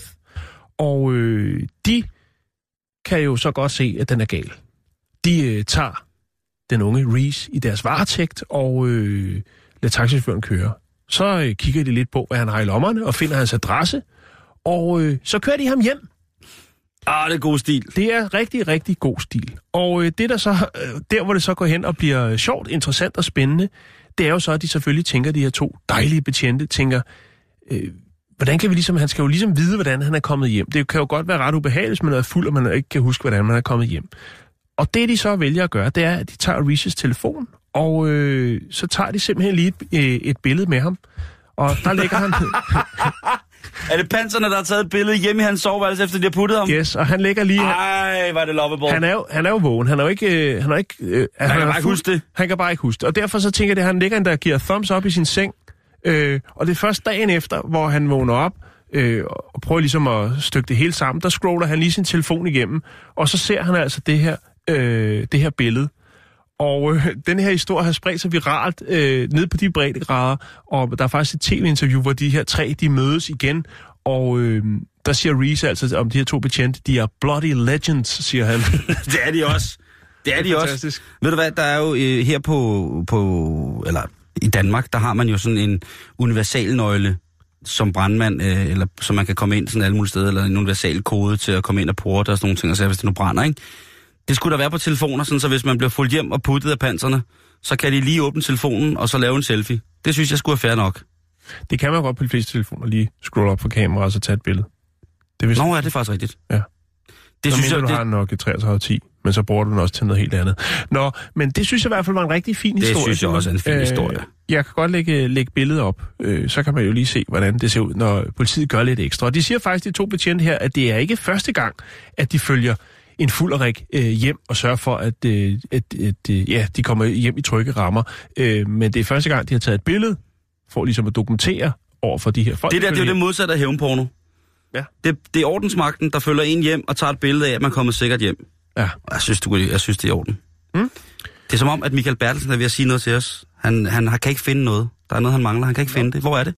Og øh, de kan jo så godt se, at den er gal. De øh, tager den unge Reese i deres varetægt og øh, lader taxichaufføren køre. Så øh, kigger de lidt på, hvad han har i lommerne, og finder hans adresse. Og øh, så kører de ham hjem. Ah, det er god stil. Det er rigtig, rigtig god stil. Og øh, det der så, øh, der hvor det så går hen og bliver øh, sjovt, interessant og spændende, det er jo så, at de selvfølgelig tænker, de her to dejlige betjente, tænker, øh, hvordan kan vi ligesom, han skal jo ligesom vide, hvordan han er kommet hjem. Det kan jo godt være ret ubehageligt, hvis man er fuld, og man ikke kan huske, hvordan man er kommet hjem. Og det, de så vælger at gøre, det er, at de tager Reese's telefon, og øh, så tager de simpelthen lige et, øh, et billede med ham. Og der ligger han... Er det panserne, der har taget et billede hjemme i hans soveværelse, efter de har puttet ham? yes, og han ligger lige... Ej, var det lovable. Han er jo, han er jo vågen. Han er jo ikke... Øh, han er ikke øh, han, kan er bare ikke huske det. Han kan bare ikke huske det. Og derfor så tænker jeg, at han ligger der giver thumbs up i sin seng. Øh, og det er først dagen efter, hvor han vågner op øh, og prøver ligesom at stykke det hele sammen. Der scroller han lige sin telefon igennem. Og så ser han altså det her, øh, det her billede. Og øh, den her historie har spredt sig viralt øh, ned på de breddegrader, og der er faktisk et tv-interview, hvor de her tre, de mødes igen, og øh, der siger Reese altså om de her to betjente, de er bloody legends, siger han. det er de også. Det er de også. Fantastisk. Ved du hvad, der er jo øh, her på, på, eller i Danmark, der har man jo sådan en universalnøgle som brandmand, øh, eller så man kan komme ind sådan alle mulige steder, eller en universal kode til at komme ind og porte og sådan nogle ting, og så hvis det nu brænder, ikke? Det skulle der være på telefoner, sådan, så hvis man bliver fuldt hjem og puttet af panserne, så kan de lige åbne telefonen og så lave en selfie. Det synes jeg skulle være fair nok. Det kan man godt på de fleste telefoner lige scrolle op for kameraet og så tage et billede. Det vil Nå ja, det er faktisk rigtigt. Ja. Det så synes mener, jeg, du det, har nok et 3310, men så bruger du den også til noget helt andet. Nå, men det synes jeg i hvert fald var en rigtig fin Det historie. synes jeg også er en fin historie. Jeg kan godt lægge, lægge billedet op, øh, så kan man jo lige se, hvordan det ser ud, når politiet gør lidt ekstra. Og de siger faktisk, de to betjente her, at det er ikke første gang, at de følger en fulderik øh, hjem og sørge for, at, øh, at, at øh, ja, de kommer hjem i trygge rammer. Øh, men det er første gang, de har taget et billede, for ligesom at dokumentere over for de her folk. Det der, det er jo det modsatte af hævnporno. Ja. Det, det er ordensmagten, der følger en hjem og tager et billede af, at man kommer sikkert hjem. Ja. Jeg synes, du, jeg synes det er i orden. Mm. Det er som om, at Michael Bertelsen er ved at sige noget til os. Han, han har- kan ikke finde noget. Der er noget, han mangler. Han kan ikke finde det. Hvor er det?